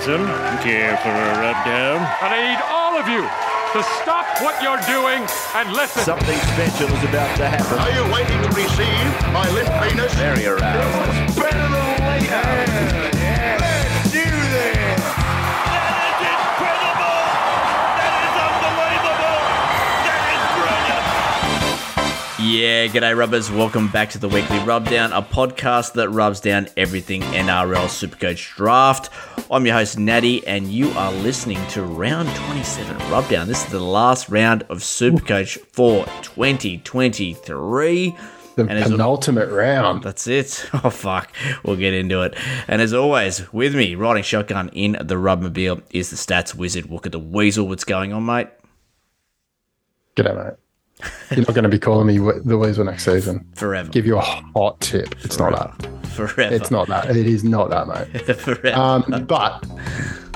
Stevenson. Care for a rubdown? And I need all of you to stop what you're doing and listen. Something special is about to happen. Are you waiting to receive my limp penis? Very aroused. Better than later. Yeah, g'day rubbers. Welcome back to the weekly Rubdown, a podcast that rubs down everything NRL Supercoach Draft. I'm your host Natty, and you are listening to round 27 Rubdown. This is the last round of Supercoach for 2023. The And penultimate round. That's it. Oh fuck, we'll get into it. And as always, with me riding shotgun in the Rubmobile is the stats wizard. Look at the weasel. What's going on, mate? G'day, mate. You're not going to be calling me the Weasel next season. Forever, Give you a hot tip. It's not that. forever, It's not that. It is not that, mate. forever. Um, but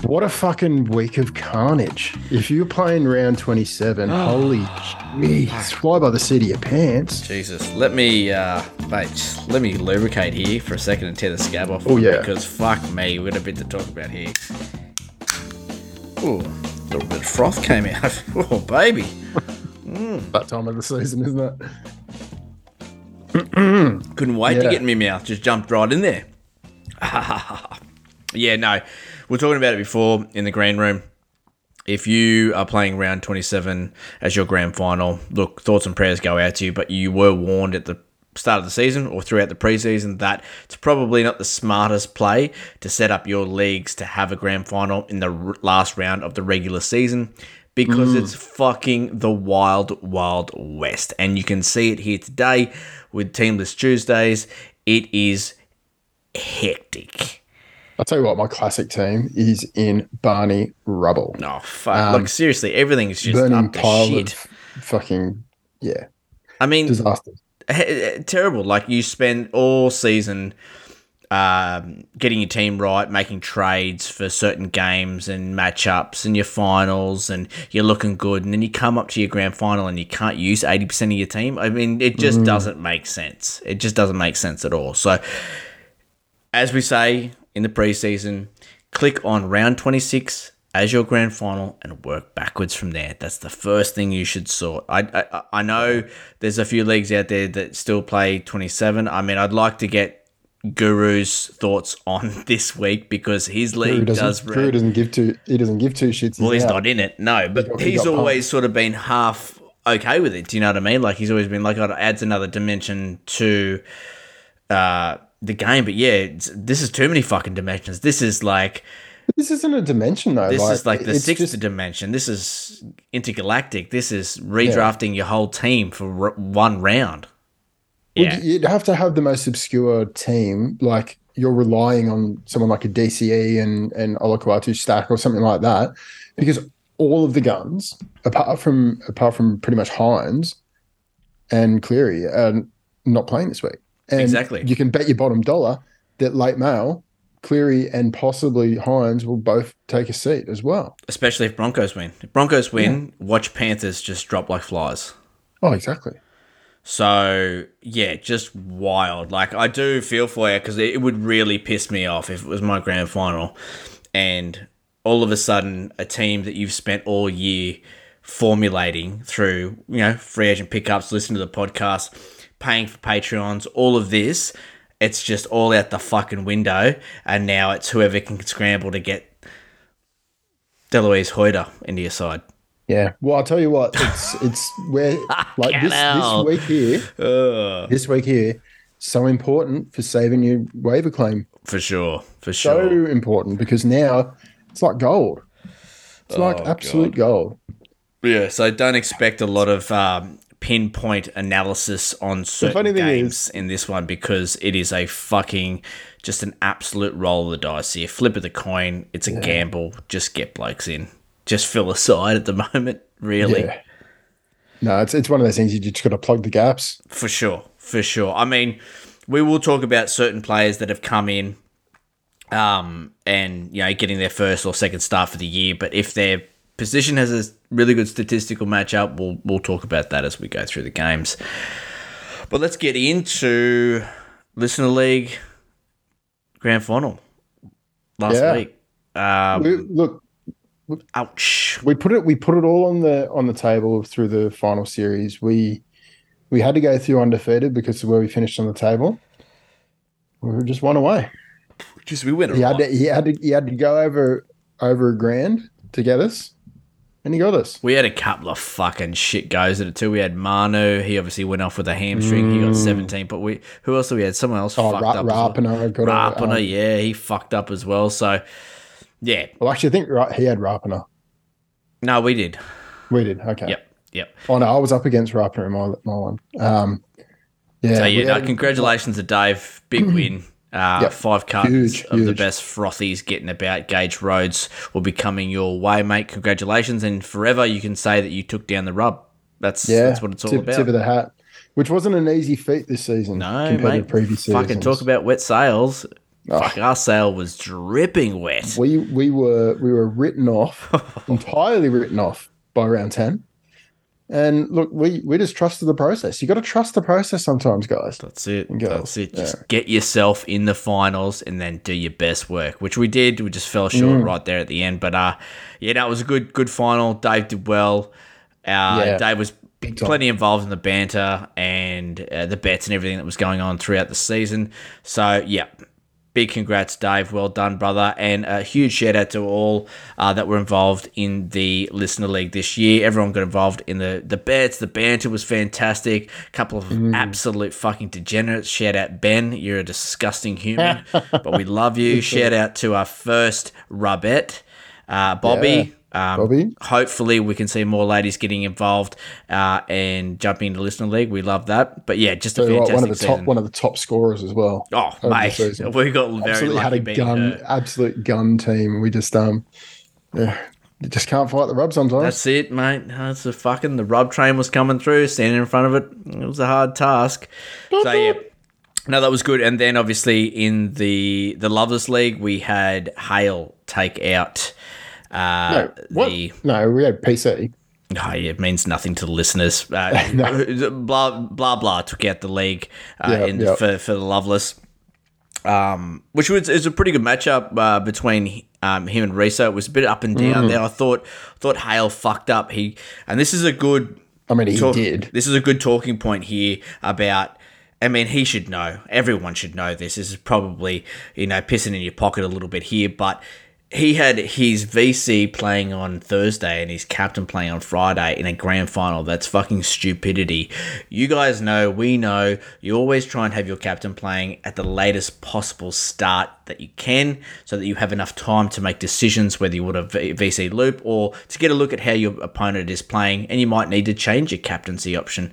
what a fucking week of carnage. If you're playing round 27, holy jeez, fly by the seat of your pants. Jesus, let me, uh, mate, let me lubricate here for a second and tear the scab off. Oh, yeah. Because fuck me, we've got a bit to talk about here. Ooh, a little bit of froth came out. Oh, baby. Mm. That time of the season, isn't it? Couldn't wait to get in my mouth. Just jumped right in there. yeah, no. We are talking about it before in the green room. If you are playing round 27 as your grand final, look, thoughts and prayers go out to you, but you were warned at the start of the season or throughout the preseason that it's probably not the smartest play to set up your leagues to have a grand final in the last round of the regular season because it's fucking the wild, wild west. And you can see it here today with Teamless Tuesdays. It is hectic. I'll tell you what, my classic team is in Barney Rubble. Oh, fuck. like, seriously, everything's just Burning pile shit. of fucking, yeah, I mean, disaster. eh, terrible. Like you spend all season um, getting your team right, making trades for certain games and matchups and your finals, and you're looking good, and then you come up to your grand final and you can't use eighty percent of your team. I mean, it just doesn't make sense. It just doesn't make sense at all. So, as we say in the preseason, click on round twenty six as your grand final and work backwards from there. That's the first thing you should sort. I, I I know there's a few leagues out there that still play 27. I mean, I'd like to get Guru's thoughts on this week because his league doesn't, does. Drew doesn't give two. He doesn't give two shits. well, he's not in it, no, but he's, he always pumped. sort of been half okay with it. Do you know what I mean? Like he's always been like, oh, it adds another dimension to uh, the game. But yeah, it's, this is too many fucking dimensions. This is like This isn't a dimension though. this is like the sixth just- dimension. This is intergalactic. This is redrafting your whole team for r- one round. Well, Yeah, You'd have to have the most obscure team. Like you're relying on someone like a DCE and and Olakau'atu stack or something like that, because all of the guns, apart from apart from pretty much Hynes and Cleary, are not playing this week. And Exactly. You can bet your bottom dollar that late mail, Cleary and possibly Hynes will both take a seat as well. especially if Broncos win. If Broncos win, watch Panthers just drop like flies. Oh, exactly. So yeah, just wild. Like I do feel for you because it would really piss me off if it was my grand final, and all of a sudden a team that you've spent all year formulating through you know free agent pickups, listening to the podcast, paying for Patreons, all of this, it's just all out the fucking window, and now it's whoever can scramble to get Delouise Hoeter into your side. Yeah. Well, I'll tell you what, it's it's where like this, this week here, this week here, so important for saving your waiver claim. For sure, for sure. So important because now it's like gold. It's like Oh, absolute gold. Yeah, so don't expect a lot of um, pinpoint analysis on certain games in this one because it is a fucking just an absolute roll of the dice here. Flip of the coin. It's a gamble. Just get blokes in. Just fill a side at the moment. Really, Yeah. No, it's it's one of those things you just got to plug the gaps. for sure, for sure. I mean, we will talk about certain players that have come in, um, and you know, getting their first or second start for the year. But if their position has a really good statistical matchup, we'll we'll talk about that as we go through the games. But let's get into listener league grand final last Yeah. week. Um, We, look, ouch. we put it we put it all on the on the table through the final series. We we had to go through undefeated because of where we finished on the table. We were just one away. Just we win it. He had to he had to he had to go over over a grand to get us, and he got us. We had a couple of fucking shit goes at it too. We had Manu. He obviously went off with a hamstring. He got 17. But we who else? did We had someone else Oh, fucked Ra- up. as well. Rapinoe got a, Rapinoe, um, yeah, he fucked up as well. So, yeah, Well, actually, I think Ra- he had Rapiner. no, we did. We did. Okay. Yep, yep. Oh no, I was up against Rapiner in my my one. Um, yeah. So yeah, no, had- congratulations to Dave. Big win. Uh, Yep. Five cartons Huge, of the best frothies getting about. Gage Roads will be coming your way, mate. Congratulations, and forever you can say that you took down the rub. That's Yeah, that's what it's all tip, about. Tip of the hat, which wasn't an easy feat this season. no, compared mate. to previous fucking seasons. talk about wet sails. Oh. Fuck, our sail was dripping wet. we we were we were written off entirely written off by round 10 and look we we just trusted the process you got to trust the process sometimes guys That's it. That's it. yeah. Just get yourself in the finals and then do your best work, which we did. We just fell short Mm. right there at the end. But uh, yeah, that was a good good final. Dave did well. Uh, Yeah. Dave was plenty involved in the banter and uh, the bets and everything that was going on throughout the season. So yeah. Big congrats, Dave. Well done, brother. And a huge shout out to all uh, that were involved in the Listener League this year. Everyone got involved in the, the bets. The banter was fantastic. A couple of Mm. absolute fucking degenerates. Shout out, Ben. You're a disgusting human, but we love you. Shout out to our first Rubette, uh, Bobby. Um, Bobby. Hopefully, we can see more ladies getting involved uh, and jumping into Listener League. We love that. But yeah, just a So, right, fantastic one of the season. top one of the top scorers as well Oh, over the mate, season. we got very absolutely lucky had a gun her. absolute gun team we just um yeah you just can't fight the rub sometimes That's it, mate. That's a fucking the rub train was coming through, standing in front of it. It was a hard task. So yeah. No, that was good. And then obviously in the the Loveless League, we had Hale take out uh, no, what? the no we had pc Oh, yeah, it means nothing to the listeners. Uh, blah blah blah took out the league uh, Yeah, in, for for the Loveless, um, which was is a pretty good matchup uh, between um, him and Risa. It was a bit up and Mm. down there. I thought thought Hale fucked up. He and this is a good. i mean he talk- did This is a good talking point here about. I mean, he should know. Everyone should know this. This is probably you know pissing in your pocket a little bit here, but he had his VC playing on Thursday and his captain playing on Friday in a grand final. That's fucking stupidity. You guys know, we know, you always try and have your captain playing at the latest possible start that you can so that you have enough time to make decisions whether you want V- VC loop or to get a look at how your opponent is playing and you might need to change your captaincy option.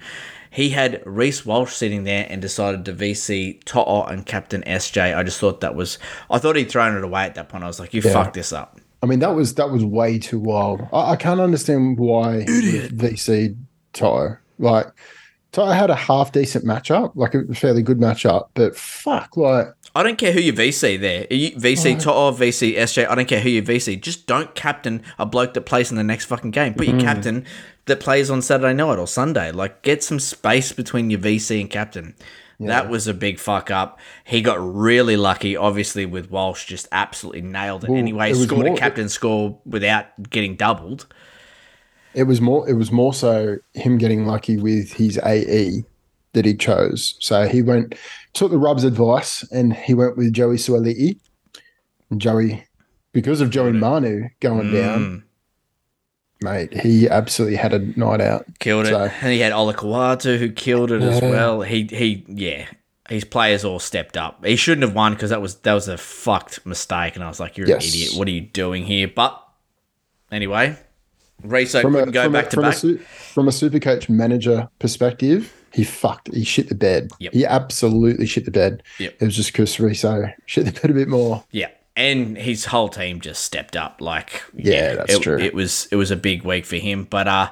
He had Reece Walsh sitting there and decided to VC To'o and Captain SJ. I just thought that was, I thought he'd thrown it away at that point. I was like, you fucked this up. i mean that was that was way too wild i, I can't understand why vc Toto. like Toto had a half decent matchup like a fairly good matchup but fuck like I don't care who you VC there. You VC To'o, VC SJ, I don't care who you VC. Just don't captain a bloke that plays in the next fucking game. Put your mm. captain that plays on Saturday night or Sunday. Like, get some space between your VC and captain. That was a big fuck up. He got really lucky, obviously, with Walsh just absolutely nailed it. Well, anyway, it scored a more- captain score without getting doubled. It was more. It was more so him getting lucky with his AE that he chose. So he went took the Rub's advice and he went with Joey Suaali'i. And Joey, because of Joey Manu going mm. down, mate, he absolutely had a night out. Killed it. And he had Olakau'atu who killed it as well. He he yeah. His players all stepped up. He shouldn't have won because that was that was a fucked mistake, and I was like, "You're Yes. an idiot. What are you doing here?" But anyway, Reso From a, couldn't go from, back a, to from, back. a su- from a super coach manager perspective, he fucked. He shit the bed. Yep. He absolutely shit the bed. Yep. It was just because Riso shit the bed a bit more. Yeah, and his whole team just stepped up. Like, Yeah, that's it, true. It was it was a big week for him, but uh,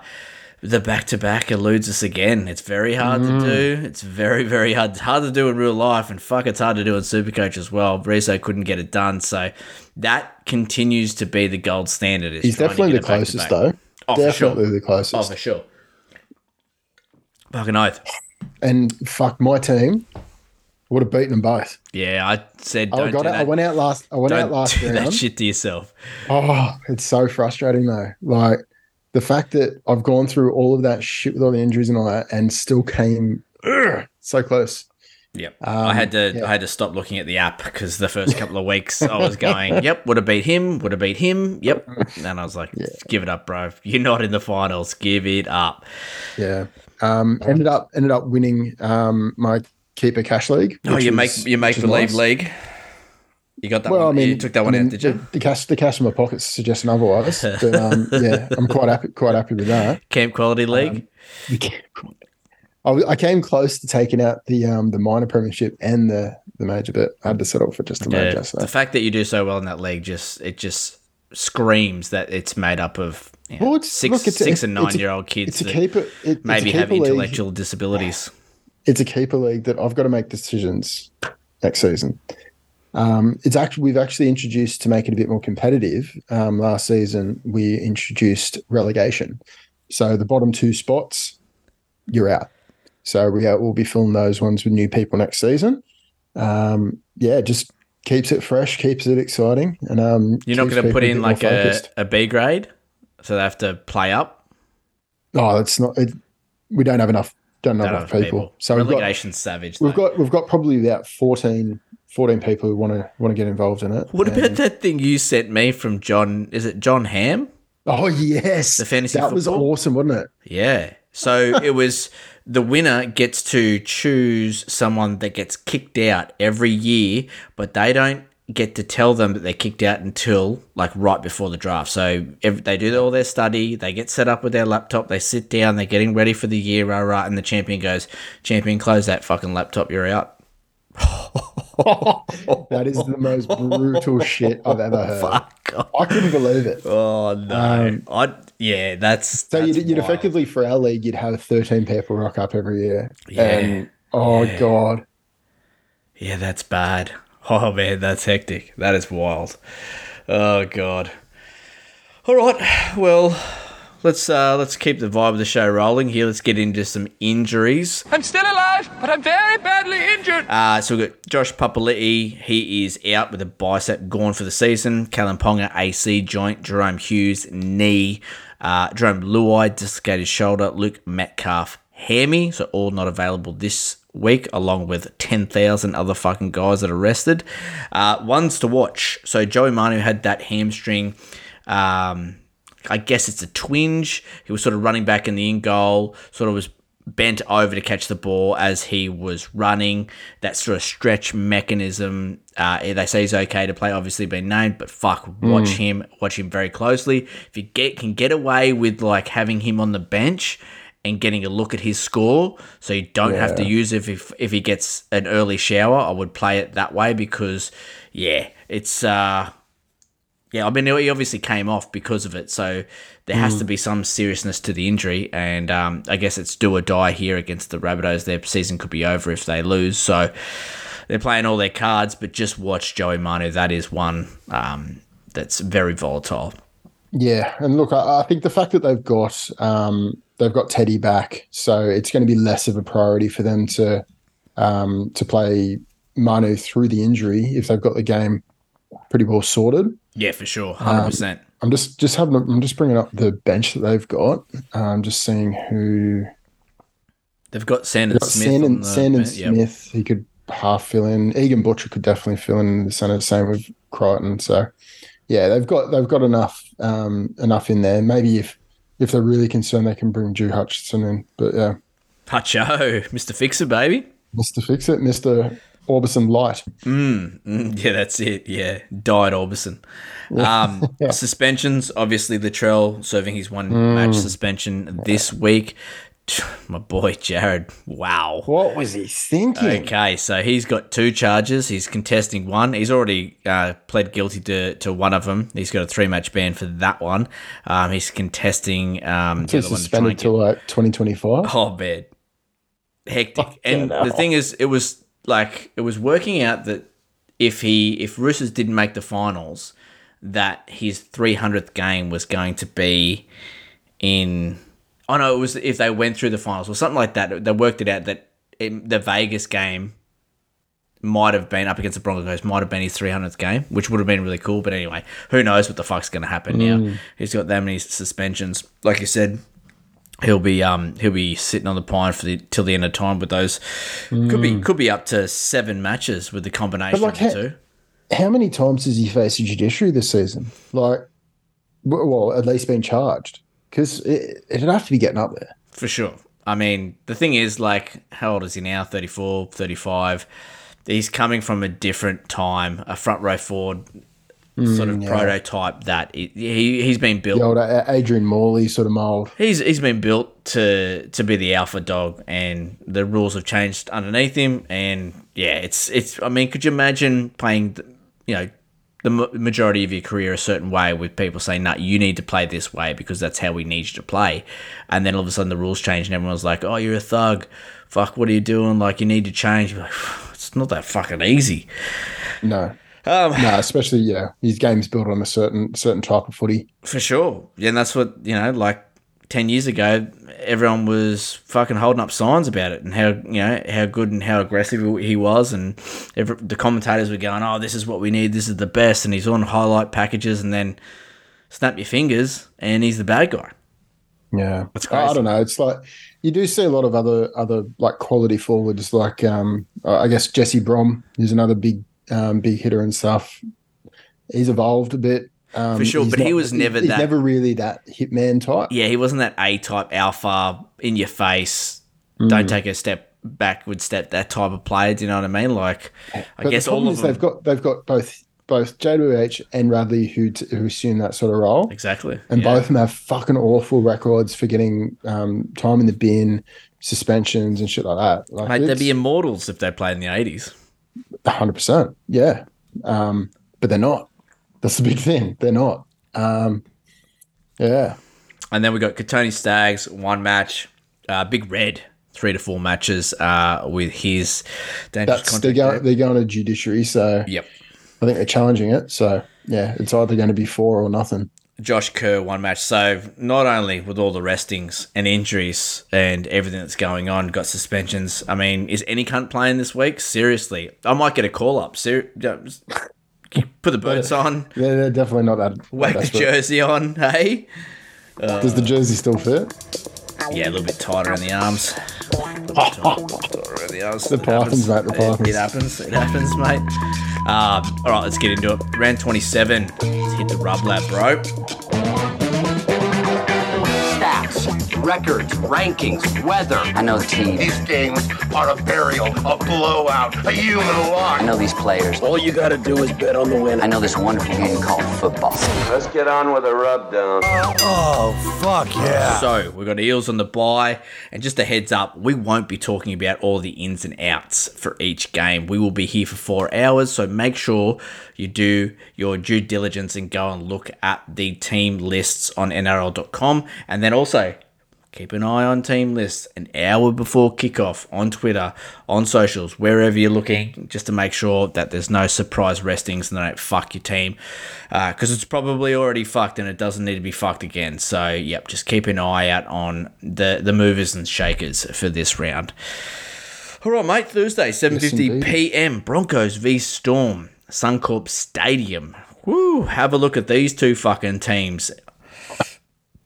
the back to back eludes us again. It's very hard Mm. to do. It's very very hard. It's hard to do in real life, and fuck, it's hard to do in Supercoach as well. Rizzo couldn't get it done, so that continues to be the gold standard. is He's definitely the it back to closest, though. Oh, for sure. definitely the closest. Oh, for sure. Fucking oath. And fuck my team. would have beaten them both. Yeah, I said I got do it. that. I went out last. I went out don't last do that shit to yourself. Oh, it's so frustrating though. Like the fact that I've gone through all of that shit with all the injuries and all that, and still came ugh, so close. Yep. I had to Um, yeah. I had to stop looking at the app because the first couple of weeks I was going, Yep, would have beat him, would have beat him, yep. And I was like, Give it up, bro. You're not in the finals. Give it up. Yeah. Um, ended up ended up winning um, my keeper cash league. Oh, you make you make believe nice. league. You got that Well, I mean, you took that I one mean, out, did you? The, the cash, the cash in my pockets suggesting otherwise. But um, yeah, I'm quite happy, quite happy with that. Camp quality Um, league. I, I came close to taking out the um, the minor premiership and the the major, but I had to settle for just the Yeah. major. So The fact that you do so well in that league just it just screams that it's made up of know, Well, it's- six look, it's six and it's a- nine year old kids it's a that keeper. It, maybe have keeper league. intellectual disabilities. it's a keeper league that I've got to make decisions next season. Um, it's actually we've actually introduced to make it a bit more competitive. Um, last season we introduced relegation, so the bottom two spots you're out. So we are, we'll be filling those ones with new people next season. Um, yeah, just keeps it fresh, keeps it exciting, and um, You're not going to put in like a, a B grade, so they have to play up. Oh, it's not. It, we don't have enough. Don't have Don't enough have people. So we've got relegation's savage. We've though. got we've got probably about 14, 14 people who want to want to get involved in it. What And- about that thing you sent me from John? Is it John Ham? Oh yes, The fantasy that was awesome, wasn't it? Yeah. So it was the winner gets to choose someone that gets kicked out every year, but they don't get to tell them that they're kicked out until like right before the draft. So if they do all their study, they get set up with their laptop, they sit down, they're getting ready for the year, rah, rah, and the champion goes, "Champion, close that fucking laptop, you're out." That is the most brutal shit I've ever heard. Fuck. I couldn't believe it. Oh no! Um, I yeah, that's So that's you'd, you'd effectively for our league, you'd have thirteen people rock up every year. Yeah. And oh god, Yeah, that's bad. Oh man, that's hectic. That is wild. Oh god. All right. Well, let's uh let's keep the vibe of the show rolling here. Let's get into some injuries. I'm still alive, but I'm very badly injured. Uh, so we've got Josh Papali'i. He is out with a bicep gone for the season. Kalyn Ponga, AC joint. Jahrome Hughes, knee. Uh, Jarome Luai, dislocated shoulder. Luke Metcalf, hammy. So all not available this week, along with 10,000 other fucking guys that are rested. Uh, ones to watch. So Joey Manu had that hamstring. Um, I guess it's a twinge. He was sort of running back in the in goal, sort of was bent over to catch the ball as he was running. That sort of stretch mechanism. Uh, they say he's okay to play, obviously been named, but fuck, watch him, watch him very closely. If you get can get away with like having him on the bench and getting a look at his score, so you don't have to use it if if he gets an early shower. I would play it that way because, yeah, it's. uh yeah, I mean, he obviously came off because of it, so there has to be some seriousness to the injury, and um, I guess it's do or die here against the Rabbitohs. Their season could be over if they lose, so they're playing all their cards. But just watch Joey Manu; that is one um, that's very volatile. Yeah. And look, I, I think the fact that they've got um, they've got Teddy back, so it's going to be less of a priority for them to um, to play Manu through the injury if they've got the game pretty well sorted. Yeah, for sure, hundred percent. I'm just just having a, I'm just bringing up the bench that they've got. I'm just seeing who They've got Sandon got Smith. on Sandon, the Sandon bench, yep. Smith. He could half fill in. Egan Butcher could definitely fill in the center. Same with Crichton. So yeah, they've got they've got enough um, enough in there. Maybe if if they're really concerned, they can bring Drew Hutchison in. But yeah, Pacho, Mister Fixer, baby. Mr. Fix It, Mr. Orbison Light. Mm, yeah, that's it. Yeah, died Orbison. Um, Suspensions, obviously, Latrell serving his one match suspension this week. My boy Jared, wow. What was he thinking? Okay, so he's got two charges. He's contesting one. He's already uh, pled guilty to, to one of them. He's got a three match ban for that one. Um, he's contesting um, the So other to try suspended get- till like 2025. Oh man, hectic. and the thing is, it was like it was working out that if he if Roosters didn't make the finals, that his three hundredth game was going to be in. Oh know it was if they went through the finals or something like that. They worked it out that in the Vegas game might have been up against the Broncos, might have been his 300th game, which would have been really cool. But anyway, who knows what the fuck's going to happen now? He's got that many suspensions. Like you said, he'll be um he'll be sitting on the pine for the till the end of time with those. Could be could be up to seven matches with the combination like, of the ha- two. How many times has he faced the judiciary this season? Like, well, at least been charged because it, it'd have to be getting up there. For sure. I mean, the thing is, like, how old is he now? 34, 35. He's coming from a different time, a front row forward mm, sort of prototype that he, he, he's been built The old Adrian Morley sort of mold. He's he's been built to to be the alpha dog, and the rules have changed underneath him. And yeah, it's it's. I mean, could you imagine playing, you know, the majority of your career a certain way with people saying, "No, you need to play this way because that's how we need you to play," and then all of a sudden the rules change, and everyone's like, "Oh, you're a thug. Fuck, what are you doing? Like, you need to change." Like, it's not that fucking easy. No, Um, no, especially yeah, his game's built on a certain certain type of footy. For sure. Yeah, and that's what, you know, like 10 years ago, everyone was fucking holding up signs about it and how, you know, how good and how aggressive he was. And every, the commentators were going, oh, this is what we need. This is the best. And he's on highlight packages and then snap your fingers and he's the bad guy. Yeah, That's I, I don't know. It's like you do see a lot of other other like quality forwards, like um, I guess Jesse Brom is another big um, big hitter and stuff. He's evolved a bit um, For sure, but he was never that- never really that hitman type. Yeah, he wasn't that A type alpha in your face. Mm. Don't take a step backward step. That type of player. Do you know what I mean? Like, I But guess all of them. they've got they've got both both JWH and Radley who t- who assume that sort of role. exactly. And yeah. both of them have fucking awful records for getting um, time in the bin, suspensions, and shit like that. Like Mate, they'd be immortals if they played in the 80s. 100%. Yeah. Um, but they're not. That's the big thing. They're not. Um, yeah. And then we got Kotoni Staggs, one match. Uh, Big Red, three to four matches uh, with his dangerous That's they're going, they're going to judiciary. So Yep. I think they're challenging it. So yeah, it's either going to be four or nothing. Josh Kerr, one match. So not only with all the restings and injuries and everything that's going on, got suspensions. I mean, is any cunt playing this week? Seriously, I might get a call up. Ser- put the boots on, Yeah, they're definitely not that. whack the desperate. jersey on. Hey, Does the jersey still fit? yeah, a little bit tighter in the arms. Tighter around the arms. The pythons, mate, the It- It, happens. It happens, mate. Um, all right, let's get into it. Round 27. Let's hit the rub lab, bro. Records, rankings, weather. I know the team. These games are a burial, a blowout, a human I know these players. All you gotta do is bet on the win. I know this wonderful game called football. Let's get on with the rub down. Oh, fuck yeah. So we've got Eels on the bye, and just a heads up, we won't be talking about all the ins and outs for each game. We will be here for four hours, so make sure you do your due diligence and go and look at the team lists on NRL.com, and then also keep an eye on team lists an hour before kickoff on Twitter, on socials, wherever you're looking, just to make sure that there's no surprise restings and they don't fuck your team. Uh, because it's probably already fucked and it doesn't need to be fucked again. So, yep, just keep an eye out on the, the movers and shakers for this round. All right, mate. Thursday, 7:50 indeed. p.m. Broncos v Storm, Suncorp Stadium. Woo! Have a look at these two fucking teams.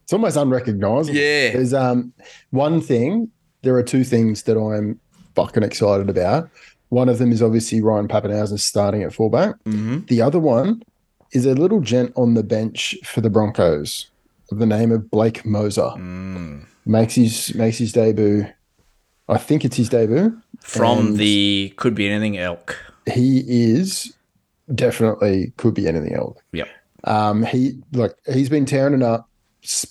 It's almost unrecognizable. Yeah. There's um one thing. There are two things that I'm fucking excited about. One of them is obviously Ryan Papenhuyzen starting at fullback. Mm-hmm. The other one is a little gent on the bench for the Broncos of the name of Blake Mozer. Mm. Makes his makes his debut. I think it's his debut. From the could be anything elk. he is definitely could be anything elk. Yep. Um, he like he's been tearing it up,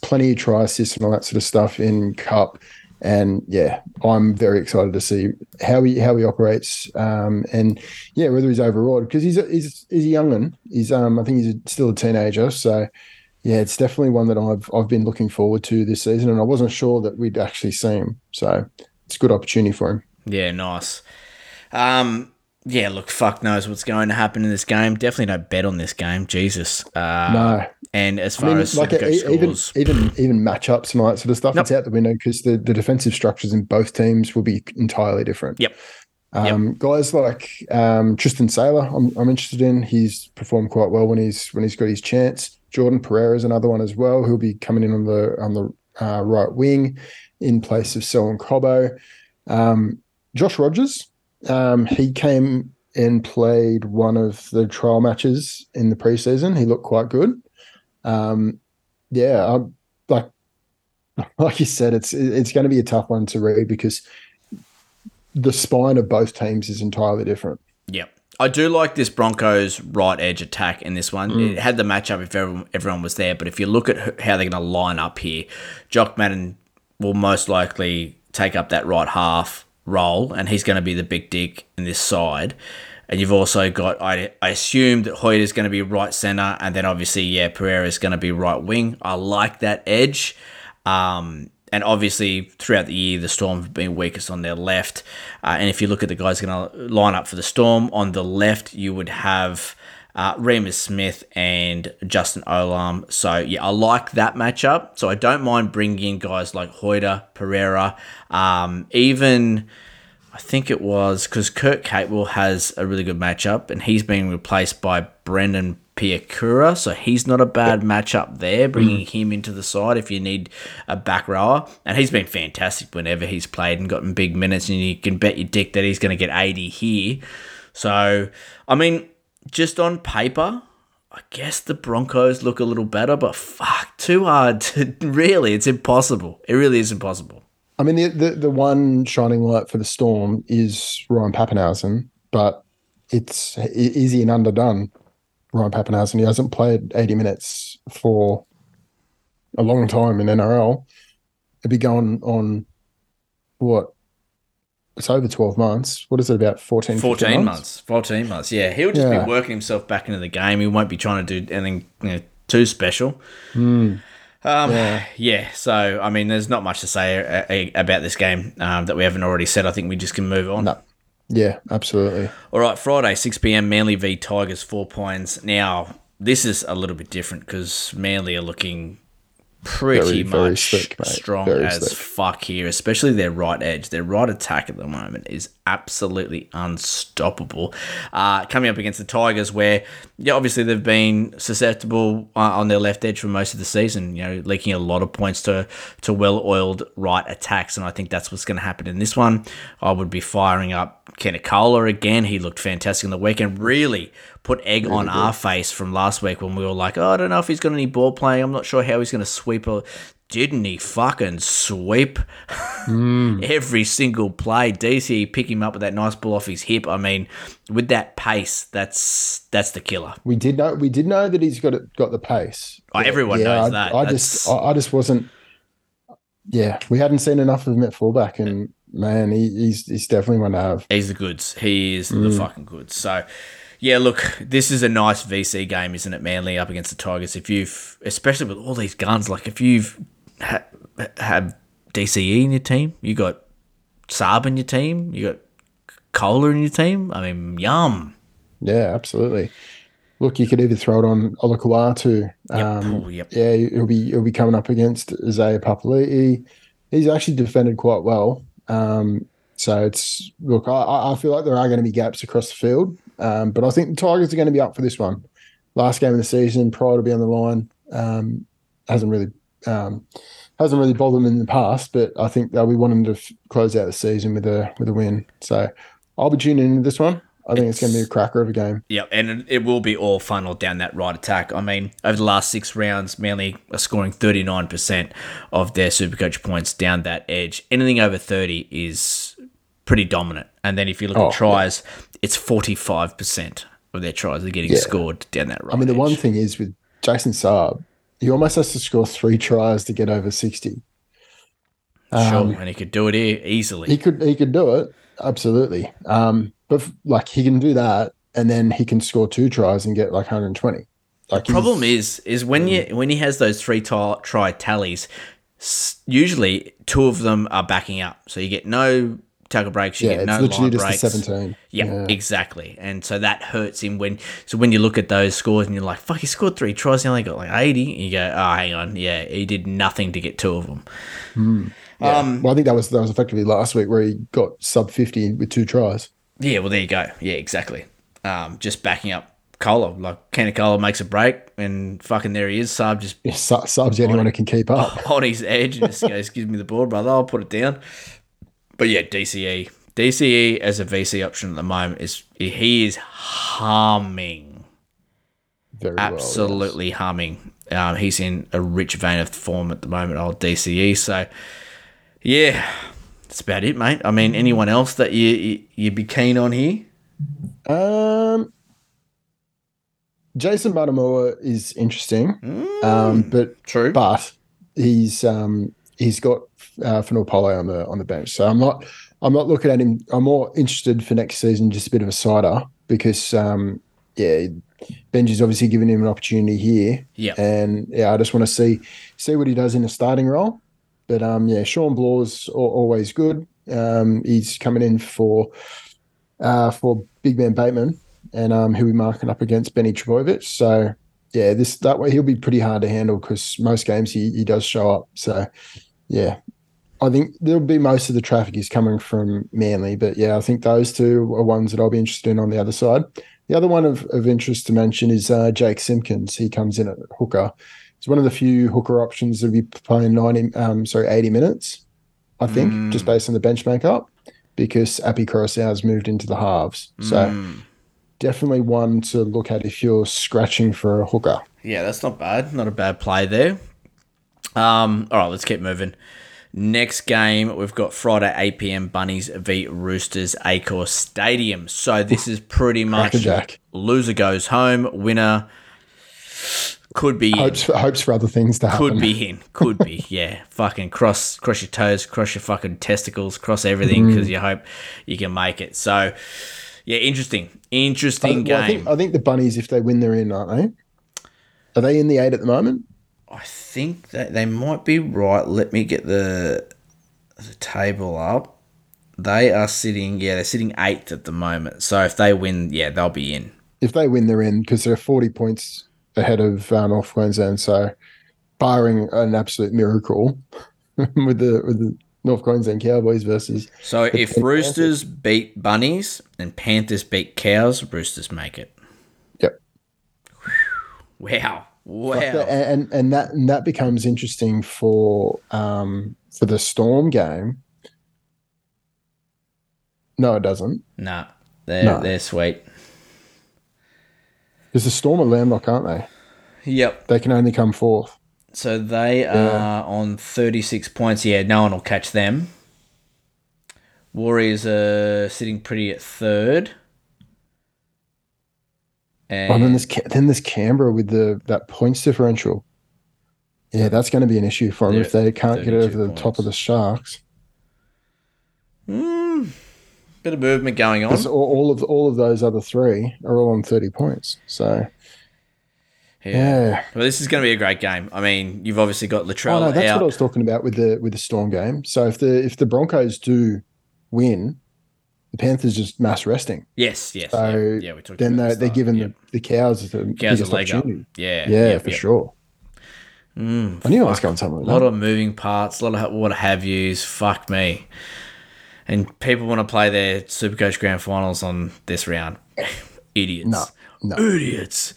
plenty of try assists and all that sort of stuff in cup, and yeah, I'm very excited to see how he how he operates, um, and yeah, whether he's overawed because he's a, he's he's a youngin. He's um I think he's still a teenager, so yeah, it's definitely one that I've I've been looking forward to this season, and I wasn't sure that we'd actually see him, so it's a good opportunity for him. Yeah, nice. Um, yeah, look, fuck knows what's going to happen in this game. Definitely don't bet on this game. Jesus. Uh, No. And as far I mean, as like e- even scores, even even matchups and all that sort of stuff, Nope. it's out the window because the, the defensive structures in both teams will be entirely different. Yep. Um, Guys like um, Tristan Sailor, I'm, I'm interested in. He's performed quite well when he's when he's got his chance. Jordan Pereira is another one as well. Who'll be coming in on the on the uh, right wing in place of Selwyn Cobbo. Um, Josh Rogers, um, he came and played one of the trial matches in the preseason. He looked quite good. Um, yeah, I, like like you said, it's it's going to be a tough one to read because the spine of both teams is entirely different. Yep. I do like this Broncos right edge attack in this one. Mm. It had the matchup if everyone, everyone was there, but if you look at how they're going to line up here, Jock Madden will most likely take up that right half role, and he's going to be the big dick in this side. And you've also got, I, I assume that Hoyt is going to be right center, and then obviously, yeah, Pereira is going to be right wing. I like that edge. Um, and obviously, throughout the year, the Storm have been weakest on their left. Uh, and if you look at the guys going to line up for the Storm, on the left, you would have uh, Reimis Smith and Justin Olam. So, yeah, I like that matchup. So, I don't mind bringing in guys like Hoeter, Pereira, um, even. I think it was because Kurt Capewell has a really good matchup, and he's being replaced by Brendan Piakura, so he's not a bad matchup there. Bringing him into the side if you need a back rower, and he's been fantastic whenever he's played and gotten big minutes, and you can bet your dick that he's going to get eighty here. So, I mean, just on paper, I guess the Broncos look a little better, but fuck, too hard to really. It's impossible. It really is impossible. I mean, the, the the one shining light for the Storm is Ryan Papenhuyzen, but it's is he an underdone Ryan Papenhuyzen? He hasn't played eighty minutes for a long time in NRL. It'd be going on what? It's over twelve months. What is it about 14, 15 14 months. 14 months. Yeah, he'll just Yeah. be working himself back into the game. He won't be trying to do anything you know, too special. Um, yeah. so I mean, there's not much to say uh, uh, about this game um, that we haven't already said. I think we just can move on. No. Yeah, absolutely. All right, Friday, 6 p.m. Manly v Tigers, four points. Now, this is a little bit different because Manly are looking pretty Very, very much thick, strong Very as thick. fuck here, especially their right edge. Their right attack at the moment is absolutely unstoppable. Uh, coming up against the Tigers, where yeah, obviously they've been susceptible uh, on their left edge for most of the season. You know, leaking a lot of points to to well-oiled right attacks, and I think that's what's going to happen in this one. I would be firing up Kennecola again. He looked fantastic on the weekend. Really put egg on our face from last week when we were like, oh, I don't know if he's got any ball playing. I'm not sure how he's going to sweep. A- Didn't he fucking sweep every single play? DC pick him up with that nice ball off his hip. I mean, with that pace, that's that's the killer. We did know we did know that he's got it got the pace. Oh, everyone knows I, that. I just I, I just wasn't. Yeah, we hadn't seen enough of him at fullback, and man, he, he's he's definitely one to have. He's the goods. He is the Mm. fucking goods. So, yeah, look, this is a nice VC game, isn't it? Manly up against the Tigers. If you've, especially with all these guns, like if you've ha- have DCE in your team, you got Saab in your team, you got Cola in your team. I mean, yum. Yeah, absolutely. Look, you could either throw it on Olakau'atu. Um, oh, yep. Yeah, he'll be he'll be coming up against Isaiah Papali'i. He's actually defended quite well. Um, so it's look, I, I feel like there are going to be gaps across the field, um, but I think the Tigers are going to be up for this one. Last game of the season, prior to be on the line, um, hasn't really um, hasn't really bothered them in the past, but I think they'll be wanting to f- close out the season with a with a win. So I'll be tuning into this one. I think it's, going to be a cracker of a game. Yep, and it- it will be all funneled down that right attack. I mean, over the last six rounds, Manly are scoring 39% of their Supercoach points down that edge. Anything over 30 is pretty dominant. And then if you look Oh, at tries, it's 45% of their tries are getting Yeah. scored down that right I mean, the edge. one thing is with Jason Saab, he almost has to score three tries to get over sixty. sure, and he could do it here easily. Um, He could he could do it absolutely, um, but f- like he can do that, and then he can score two tries and get like 120. Like he's- problem is is when you when he has those three try tallies s- usually two of them are backing up so you get no tackle breaks you yeah, get it's no literally line just breaks a 17. yeah, yeah. exactly and so that hurts him when so when you look at those scores and you're like fuck he scored three tries he only got like 80 you go oh hang on yeah he did nothing to get two of them Yeah. well, I think that was that was effectively last week where he got sub 50 with two tries. Yeah, well, there you go. Yeah, exactly. Um, just backing up Cola. Like, Kenny Cola makes a break, and fucking there he is. Saab just Yeah, subs anyone who can keep up. on his edge and just goes, give me the board, brother. I'll put it down. But yeah, DCE. DCE as a VC option at the moment is he is humming. Very well, yes. Absolutely humming. Um, he's in a rich vein of form at the moment, old DCE. So yeah, that's about it, mate. I mean, anyone else that you, you you'd be keen on here? Um, Justin Matamua is interesting, um, but Mm. True. but he's um, he's got uh, Fonua Pole on the on the bench, so I'm not I'm not looking at him. I'm more interested for next season, just a bit of a cider because um, yeah, Benji's obviously given him an opportunity here, Yeah. and yeah, I just want to see see what he does in a starting role. But um, yeah, Shawn Blore's al- always good. Um, he's coming in for uh, for Big Man Bateman, and um, he'll be marking up against Benny Trbojevic. So yeah, this that way he'll be pretty hard to handle because most games he, he does show up. So yeah, I think there'll be most of the traffic is coming from Manly, but yeah, I think those two are ones that I'll be interested in on the other side. The other one of, of interest to mention is uh, Jake Simpkins. He comes in at hooker. He's one of the few hooker options that'll be playing ninety, um, sorry, eighty minutes. I think just based on the bench makeup, because Api Koroisau's moved into the halves. So definitely one to look at if you're scratching for a hooker. Yeah, that's not bad. Not a bad play there. Um, all right, let's keep moving. Next game, we've got Friday 8 p.m. Bunnies v Roosters Accor Stadium. So this is pretty much loser goes home, winner could be in. Hopes for, hopes for other things to happen. could be in, could be. Yeah, fucking cross cross your toes, cross your fucking testicles, cross everything mm. because you hope you can make it. So yeah, interesting, interesting Well, I game. think, I think the bunnies, if they win, they're in, aren't they? Are they in the eight at the moment? I think that they might be right. Let me get the the table up. They are sitting, yeah, they're sitting eighth at the moment. So if they win, yeah, they'll be in. If they win, they're in because they're 40 points ahead of uh, North Queensland. So, barring an absolute miracle with the with the North Queensland Cowboys versus So if Panthers. Roosters beat Bunnies and Panthers beat Cows, Roosters make it. Yep. Wow, wow. Like that- and and that and that becomes interesting for um for the Storm game. No, it doesn't. Nah, they're No. they're sweet. Because the Storm are landlocked, aren't they? Yep. They can only come fourth. So they are on 36 points. Yeah, no one will catch them. Warriors are sitting pretty at third. Oh, and Oh, then this then there's Canberra with the that points differential. Yeah, that's going to be an issue for them if they can't get over 32 the top of the Sharks. Hmm, bit of movement going on. all, all of all of those other three are all on thirty points. So yeah, Well, this is going to be a great game. I mean, you've obviously got Latrell oh no, that's out. what I was talking about with the with the Storm game. So if the if the Broncos do win, the Panthers just mass resting. yes, yes. So yeah, yeah, we talked then about they're, the they're start. giving Yep. the, the cows the Cows a biggest leg up. opportunity. Yeah, Yeah, yep, for yep. sure. Mm, I knew I was going somewhere. A lot that. of moving parts, a lot of what have yous. Fuck me. And people want to play their Supercoach Grand Finals on this round. Idiots. No, no. Idiots.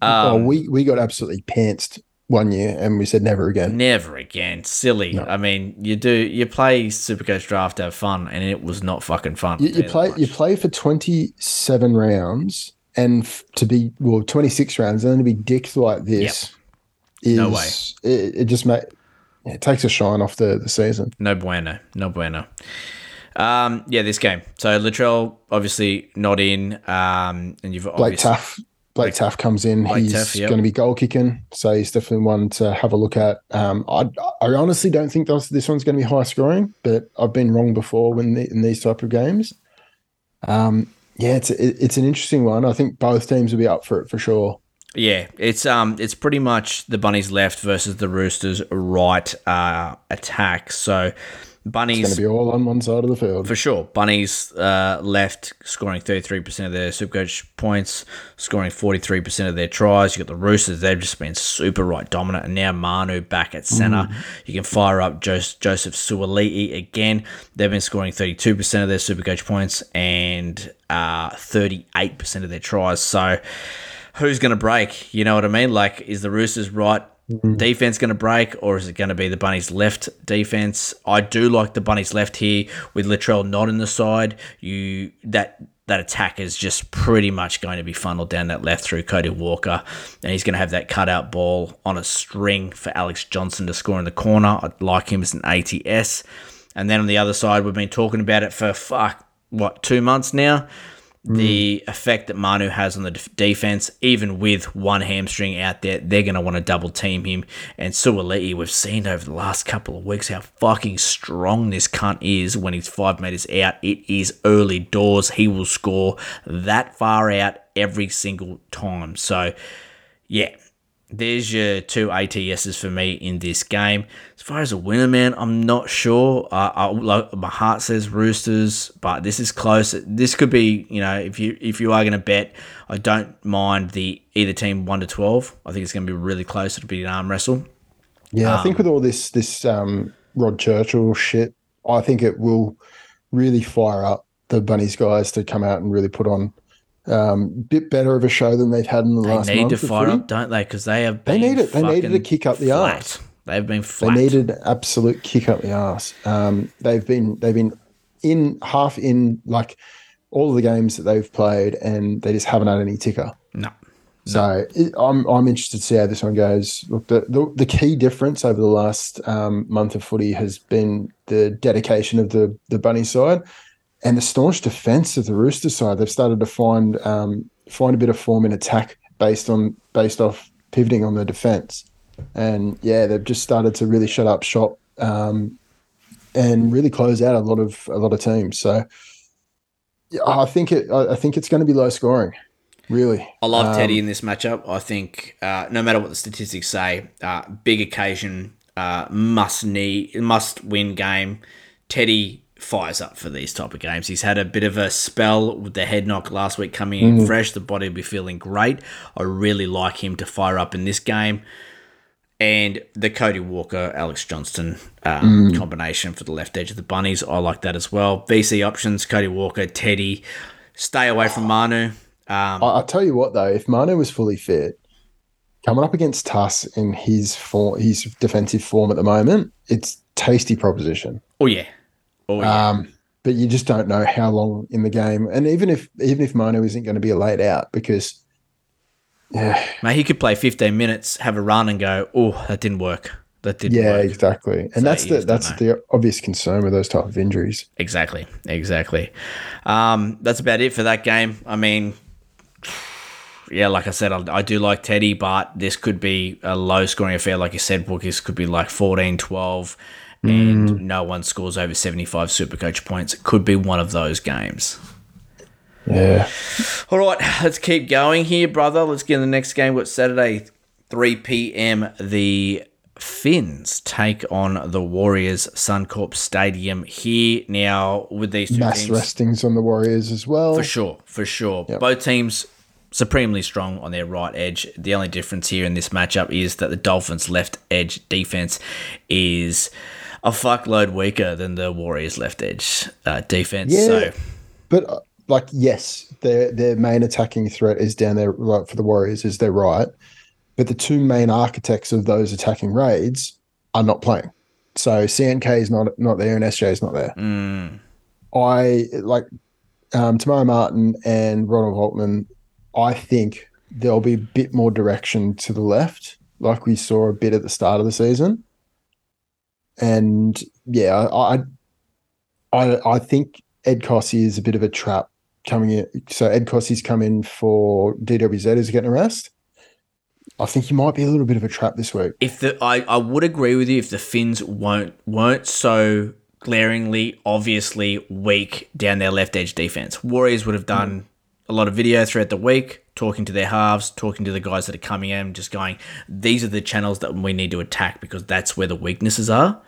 oh, Um, we we got absolutely pantsed one year, and we said never again. Never again. Silly. I mean, you do you play Supercoach Draft to have fun, and it was not fucking fun. You, you play you play for twenty seven rounds, and f- to be well twenty six rounds, and then to be dicked like this is No way. It, it just make it takes a shine off the the season. No bueno. No bueno. Um, yeah, this game. So Latrell obviously not in. Um, and you've Blake obviously Taaffe. Blake Taaffe comes in. Blake he's Taaffe, yep. going to be goal kicking, so he's definitely one to have a look at. Um, I, I honestly don't think this, this one's going to be high scoring, but I've been wrong before when the, in these type of games. Um, yeah, it's it, it's an interesting one. I think both teams will be up for it for sure. Yeah, it's um, it's pretty much the bunnies left versus the roosters right uh, attack. So It's Bunnies going to be all on one side of the field. for sure. Bunnies uh, left scoring 33% of their Supercoach points, scoring 43% of their tries. You got the Roosters, they've just been super right dominant. And now Manu back at centre. You can fire up Jos- Joseph Suaali'i again. They've been scoring 32% of their Supercoach points and uh, 38% of their tries. So who's going to break? You know what I mean? Like, is the Roosters right Mm. defense going to break, or is it going to be the Bunnies left defense? I do like the Bunnies left here with Latrell not in the side. You that that attack is just pretty much going to be funneled down that left through Cody Walker, and he's going to have that cutout ball on a string for Alex Johnston to score in the corner. I'd like him as an ATS, and then on the other side, we've been talking about it for fuck what two months now Mm. the effect that Manu has on the def- defense, even with one hamstring out there, they're going to want to double team him. And Suaali'i, we've seen over the last couple of weeks how fucking strong this cunt is when he's five meters out. It is early doors. He will score that far out every single time. So, yeah, there's your two ATSs for me in this game. As far as a winner, man, I'm not sure. Uh, I, like, my heart says Roosters, but this is close. This could be, you know, if you if you are going to bet, I don't mind the either team one to twelve. I think it's going to be really close. It'll be an arm wrestle. Yeah, I think with all this this um, Rod Churchill shit, I think it will really fire up the Bunnies guys to come out and really put on um, a bit better of a show than they've had in the They last need month. to fire up, don't they? Because they have. They need it. They needed a kick up the flat. arse. They've been They needed absolute kick up the ass. Um, they've been they've been in half in like all of the games that they've played, and they just haven't had any ticker. no. So it, I'm I'm interested to see how this one goes. Look, the the, the key difference over the last um, month of footy has been the dedication of the the bunny side and the staunch defence of the rooster side. They've started to find um, find a bit of form in attack based on based off pivoting on the defence, and yeah, they've just started to really shut up shop um, and really close out a lot of a lot of teams. So yeah, I think it I I think it's going to be low scoring. Really, I love Um, Teddy in this matchup. I think uh, no matter what the statistics say, uh, big occasion, uh, must need, must win game. Teddy fires up for these type of games. He's had a bit of a spell with the head knock last week coming in fresh. The body will be feeling great. I really like him to fire up in this game. And the Cody Walker, Alex Johnston um, combination for the left edge of the Bunnies. I like that as well. VC options, Cody Walker, Teddy. Stay away from Manu. Um, I, I'll tell you what though, if Manu was fully fit, coming up against Tuss in his form, his defensive form at the moment, it's tasty proposition. oh, yeah. Oh, yeah. Um, but you just don't know how long in the game, and even if even if Manu isn't going to be laid out, because yeah, Mate, he could play 15 minutes, have a run, and go, oh, that didn't work. That didn't yeah, work. exactly, and So that's the that's know. the obvious concern with those type of injuries. Exactly. Exactly. Um, that's about it for that game. I mean, yeah, like I said, I, I do like Teddy, but this could be a low scoring affair. Like you said, Book, this could be like 14 12, and mm-hmm. no one scores over 75 Supercoach points. It could be one of those games. Yeah, All right, let's keep going here, brother. Let's get in the next game. What's Saturday, 3 p.m. The Finns take on the Warriors, Suncorp Stadium here. Now, with these two mass teams, restings on the Warriors as well. for sure, for sure. Both teams supremely strong on their right edge. The only difference here in this matchup is that the Dolphins' left edge defense is a fuckload weaker than the Warriors' left edge uh, defense. Yeah. So, But uh, like, yes, their their main attacking threat is down there right, for the Warriors, is their right. But the two main architects of those attacking raids are not playing. So CNK is not not there and SJ is not there. I like um, Te Maire Martin and Ronald Volkman. I think there'll be a bit more direction to the left, like we saw a bit at the start of the season. And yeah, I I, I think Ed Kosi is a bit of a trap coming in. So Ed Kosi's come in for DWZ is getting a rest. I think he might be a little bit of a trap this week. if the I, I would agree with you if the Finns won't weren't so glaringly obviously weak down their left edge defense. Warriors would have done mm. a lot of video throughout the week, talking to their halves, talking to the guys that are coming in, just going, these are the channels that we need to attack because that's where the weaknesses are.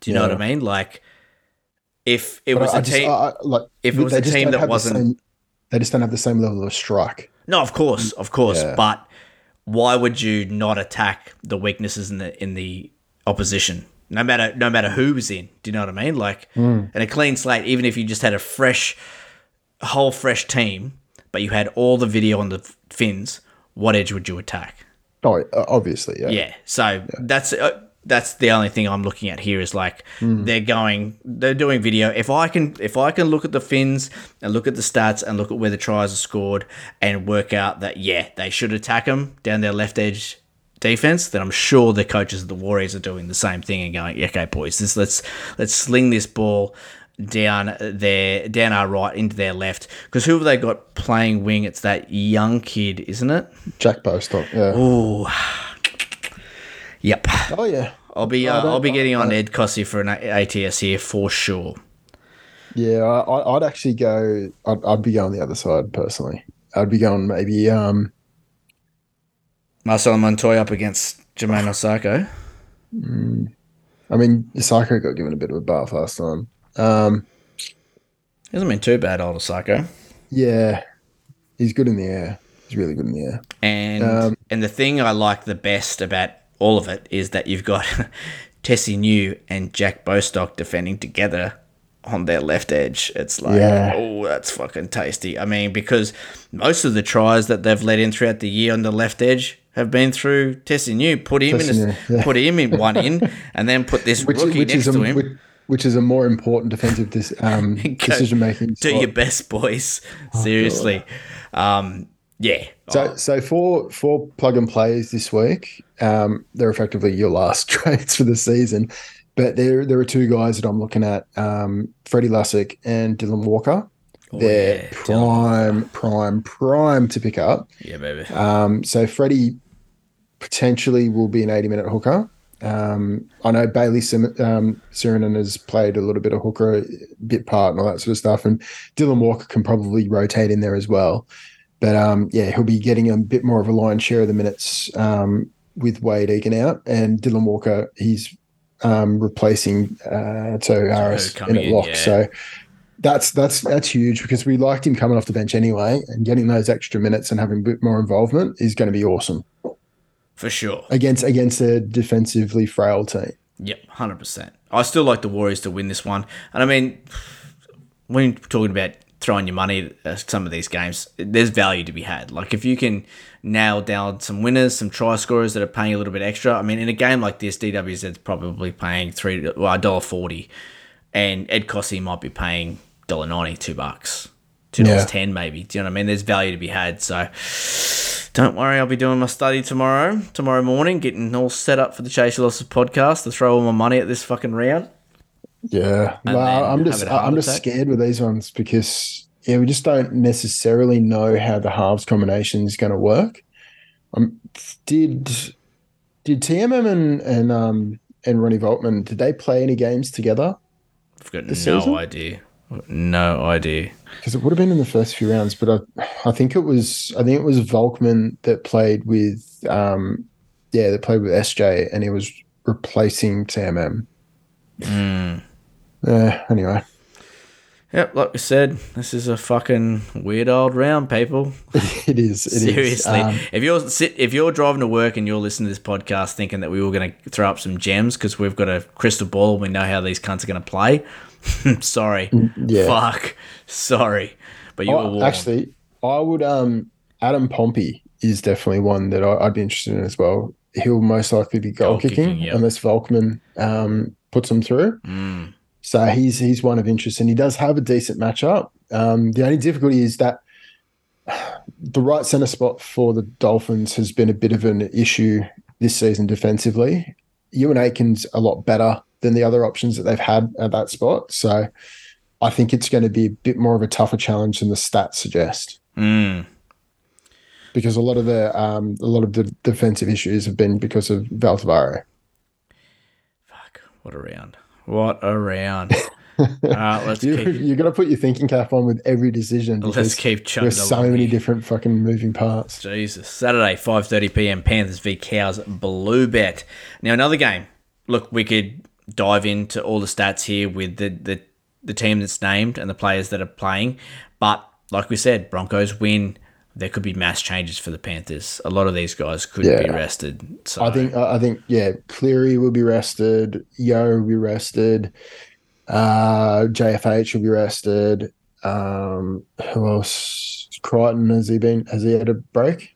Do you know what I mean? Like if it But was I- a just- team, I- like if it was a team that wasn't- same- they just don't have the same level of strike. no, of course, of course, Yeah. but why would you not attack the weaknesses in the in the opposition? No matter no matter who was in, do you know what I mean? Like, Hmm. and a clean slate, even if you just had a fresh, whole fresh team, but you had all the video on the fins, what edge would you attack? Oh, obviously, yeah. Yeah. So that's uh, that's the only thing I'm looking at here is like they're going they're doing video. If I can if I can look at the fins and look at the stats and look at where the tries are scored and work out that yeah they should attack them down their left edge defense, then I'm sure the coaches of the Warriors are doing the same thing and going, okay, boys, this let's let's sling this ball down their down our right into their left because who have they got playing wing? It's that young kid, isn't it? Jack Bostock, yeah. Oh, yep. Oh, yeah. I'll be uh, I'll be getting on Ed Kosi for an ATS here for sure. Yeah, I, I'd actually go. I'd, I'd be going the other side personally. I'd be going maybe. Um, Marcelo Montoya up against Jamayne Isaako. I mean, Isaako got given a bit of a bath last time. Um, Hasn't been too bad, old Isaako. yeah, he's good in the air. He's really good in the air. And Um, and the thing I like the best about all of it is that you've got Tesi Niu and Jack Bostock defending together on their left edge. It's like, Yeah. oh, that's fucking tasty. I mean, because most of the tries that they've let in throughout the year on the left edge have been through Tesi Niu. Put him in, a, yeah. put him in one in, and then put this Which, rookie which next a to him. which, which is a more important defensive dis, um, decision making. Do your best, boys. Seriously. Um, yeah. So, so for for plug and plays this week, um, they're effectively your last trades for the season. But there there are two guys that I'm looking at: um, Freddie Lussick and Dylan Walker. they're yeah, prime, prime, prime to pick up. yeah, baby. Um, so Freddie potentially will be an 80 minute hooker. Um, I know Bailey Sim- um, Sirenen has played a little bit of hooker, bit part, and all that sort of stuff. And Dylan Walker can probably rotate in there as well. But um, yeah, he'll be getting a bit more of a lion's share of the minutes um, with Wayde Egan out. And Dylan Walker, he's um, replacing uh, Toe Harris in at lock. yeah. So that's that's that's huge because we liked him coming off the bench anyway, and getting those extra minutes and having a bit more involvement is going to be awesome For sure. against against a defensively frail team. Yep, hundred percent. I still like the Warriors to win this one, and I mean, when you're talking about throwing your money at some of these games, there's value to be had. Like if you can nail down some winners, some try scorers that are paying a little bit extra. I mean, in a game like this, DWZ's probably paying three, well, dollar forty, and Ed Kosi might be paying dollar ninety, two bucks, two dollars Yeah. ten maybe. Do you know what I mean? There's value to be had. So. Don't worry, I'll be doing my study tomorrow, tomorrow morning, getting all set up for the Chase Losses podcast to throw all my money at this fucking round. Yeah, And well, I'm just have a heart I'm just attack? scared with these ones because yeah, we just don't necessarily know how the halves combination is going to work. Um, did did TMM and and um and Ronnie Volkman did they play any games together? I've got no season? idea. No idea. Because it would have been in the first few rounds, but I, I think it was I think it was Volkman that played with um yeah that played with SJ and he was replacing TMM. Mm. Yeah. Anyway, Yep, like I said, this is a fucking weird old round, people. it is. It is. Seriously, Um, if you're sit, if you're driving to work and you're listening to this podcast thinking that we were going to throw up some gems because we've got a crystal ball and we know how these cunts are going to play, sorry, Mm, yeah. fuck, sorry, but you were Oh, actually, I would. Um, Adam Pompey is definitely one that I, I'd be interested in as well. He'll most likely be goal, Goal kicking, kicking, yep. unless Volkman um, puts him through. Mm. So he's he's one of interest, and he does have a decent matchup. Um, the only difficulty is that the right center spot for the Dolphins has been a bit of an issue this season defensively. Euan Aitken's a lot better than the other options that they've had at that spot. So I think it's going to be a bit more of a tougher challenge than the stats suggest Mm. because a lot of the um, a lot of the defensive issues have been because of Valtavaro. Fuck, what a round! What a round! Right, let's You, keep you're to put your thinking cap on with every decision. let's keep chugging There's so many different fucking moving parts. Jesus. Saturday, 5.30 p.m. Panthers v Cows Blue Bet. Now, another game. Look, we could dive into all the stats here with the, the the team that's named and the players that are playing. But like we said, Broncos win. There could be mass changes for the Panthers. A lot of these guys could be Yeah. rested. So I think I think yeah, Cleary will be rested. Yo will be rested. Uh, JFH will be rested. Um, who else? Crichton has he been? Has he had a break?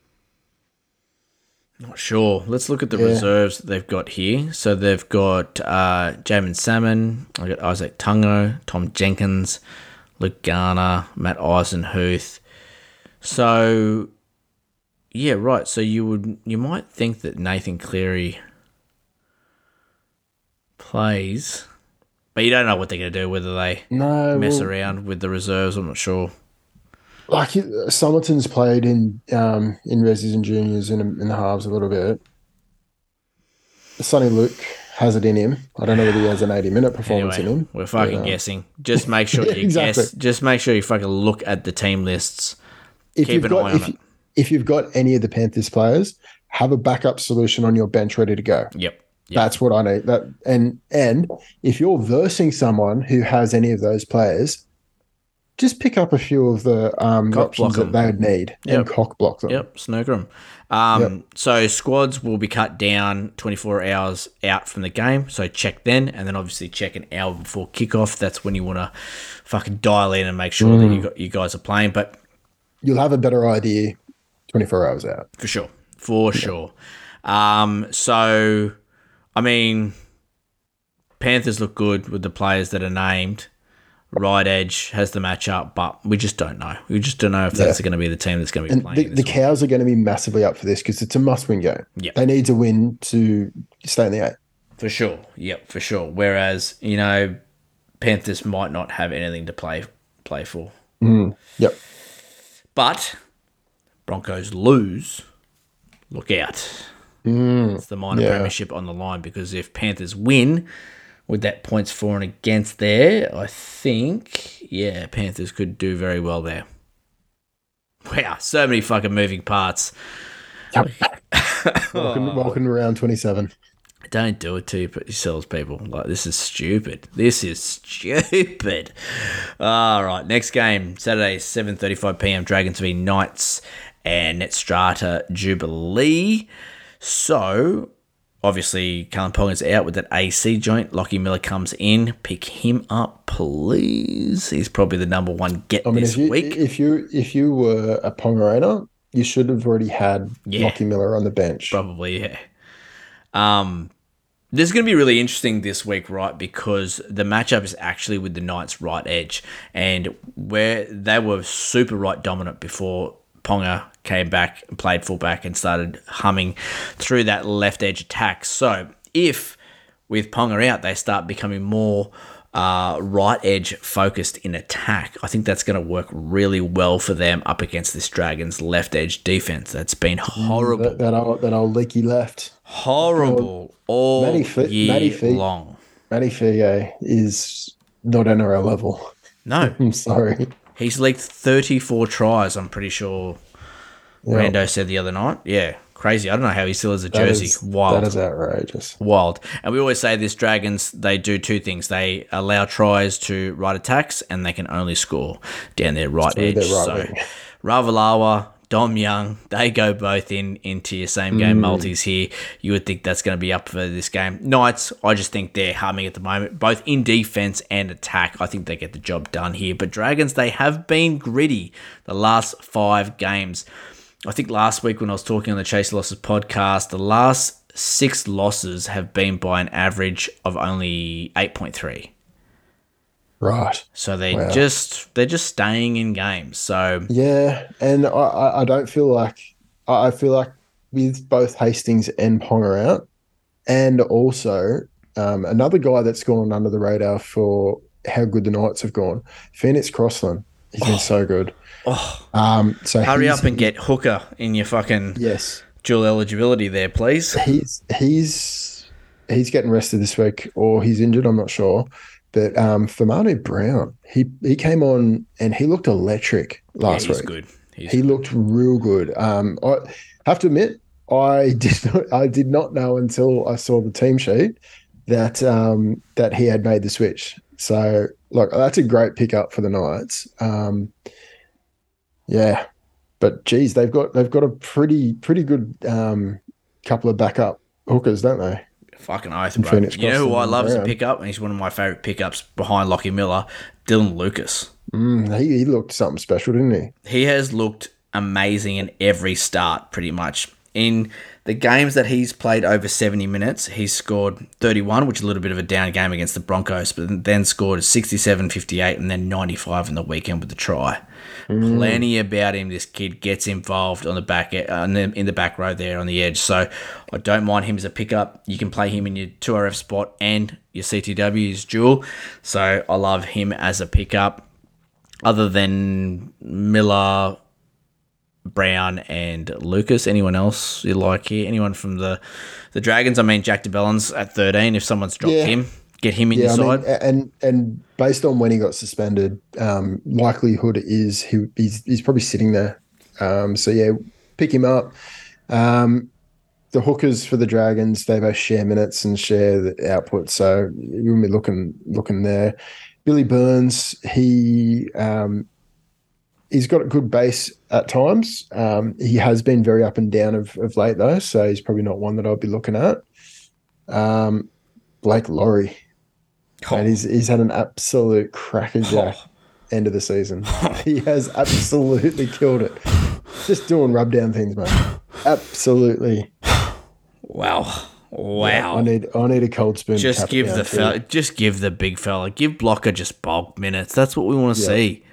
Not sure. Let's look at the Yeah. reserves that they've got here. So they've got uh, Jaeman Salmon, I got Izack Tago, Tom Jenkins, Luke Garner, Matt Eisenhuth. So yeah, right. So you would you might think that Nathan Cleary plays, but you don't know what they're going to do. Whether they No, mess well, around with the reserves, I'm not sure. Like Summerton's played in um in resis and juniors in in the halves a little bit. Soni Luke has it in him. I don't know whether he has an eighty minute performance Anyway, in him. we're fucking but, uh, guessing. Just make sure you exactly. guess. Just make sure you fucking look at the team lists. If Keep you've an got eye on if, it. if you've got any of the Panthers players, have a backup solution on your bench ready to go. Yep. Yep. That's what I need. That and and if you're versing someone who has any of those players, just pick up a few of the um, options that they would need Yep. and cock block them. Yep, snooker 'em. Um, Yep. So squads will be cut down 24 hours out from the game. So check then, and then obviously check an hour before kickoff. That's when you want to fucking dial in and make sure that you, got, you guys are playing. But You'll have a better idea 24 hours out. for sure, for sure. Um, so, I mean, Panthers look good with the players that are named. Right Edge has the matchup, but we just don't know. We just don't know if that's going to be the team that's going to be And playing. the, the cows are going to be massively up for this because it's a must win game. Yep. They need to win to stay in the eight. For sure. Yep, for sure. Whereas, you know, Panthers might not have anything to play play for. Mm. Yep. But Broncos lose. Look out. Mm. it's the minor yeah. premiership on the line because if Panthers win with that points for and against there, I think, yeah, Panthers could do very well there. Wow, so many fucking moving parts. Welcome, welcome to round 27. Don't do it to your- yourselves, people. Like this is stupid. This is stupid. All right, next game Saturday, seven thirty-five p.m. Dragons v Knights and Netstrata Jubilee. So, obviously, Kalyn Ponga's out with that AC joint. Lockie Miller comes in. Pick him up, please. He's probably the number one get I mean, this if you, week. if you if you were a Pongerator, you should have already had Yeah. Lockie Miller on the bench. Probably, yeah. Um, this is going to be really interesting this week, right? Because the matchup is actually with the Knights' right edge, and where they were super right dominant before Ponga came back and played fullback and started humming through that left edge attack. So if with Ponga out, they start becoming more uh, right edge focused in attack. I think that's going to work really well for them up against this Dragons left edge defense. That's been horrible That, that old that old leaky left. horrible all Matty year Matty Fe- long. Matty Feagai is not NRL level. No, I'm sorry. He's leaked 34 tries. I'm pretty sure Yeah. Rando said the other night. Yeah, crazy. I don't know how he still has a That jersey. is- Wild. That is outrageous. Wild. And we always say this Dragons, they do two things. They allow tries to right attacks and they can only score down their right edge. right so wing. Ravalawa, Dom Young, they go both in into your same game Mm. multis here. You would think that's going to be up for this game. Knights, I just think they're humming at the moment, both in defense and attack. I think they get the job done here. But Dragons, they have been gritty the last five games. I think last week when I was talking on the Chase Losses podcast, the last six losses have been by an average of only 8.3. Right. So they Wow. just they're just staying in games. So Yeah, and I, I, don't feel like I feel like with both Hastings and Ponga out, and also um, another guy that's gone under the radar for how good the Knights have gone, Phoenix Crossland. He's been so good. oh, Um, so hurry up and get Hooker in your fucking yes, dual eligibility there, please. he's he's he's getting rested this week, or he's injured. I'm not sure. But um, Fa'amanu Brown, he he came on and he looked electric Yeah, last he's week. good. He's he looked real good. Um, I have to admit, I did not, I did not know until I saw the team sheet that um, that he had made the switch. So, like, that's a great pickup for the Knights. Um, yeah, but geez, they've got they've got a pretty pretty good um, couple of backup hookers, don't they? Fucking oath, bro. Phoenix You know who I love as a pickup, and he's one of my favorite pickups behind Lockie Miller, Dylan Lucas. Mm, he, he looked something special, didn't he? He has looked amazing in every start, pretty much. In the games that he's played over 70 minutes, he's scored 31, which is a little bit of a down game against the Broncos, but then scored 67, 58, and then 95 in the weekend with the try. Plenty about him. This kid gets involved on the back uh, in the, in the back row there on the edge. So I don't mind him as a pickup. You can play him in your 2RF spot and your CTW's dual. So I love him as a pickup. Other than Miller, Brown and Lucas. Anyone else you like here? Anyone from the the Dragons? I mean, Jack de Belin's at thirteen. If someone's dropped Yeah. him, get him in Yeah, I mean, and and based on when he got suspended, um, likelihood is he he's, he's probably sitting there. Um, so yeah, pick him up. Um, the hookers for the Dragons, they both share minutes and share the output, so you'll be looking looking there. Billy Burns, he um, he's got a good base at times. Um, he has been very up and down of, of late though, so he's probably not one that I'll be looking at. Um, Blake Lawrie. Oh. And he's he's had an absolute crackerjack end of the season. he has absolutely killed it. Just doing rub down things, mate. Absolutely. Wow, wow. I need I need a cold spoon. just give the fella, just give the big fella, give Blocker just bulk minutes. That's what we want to Yeah. see.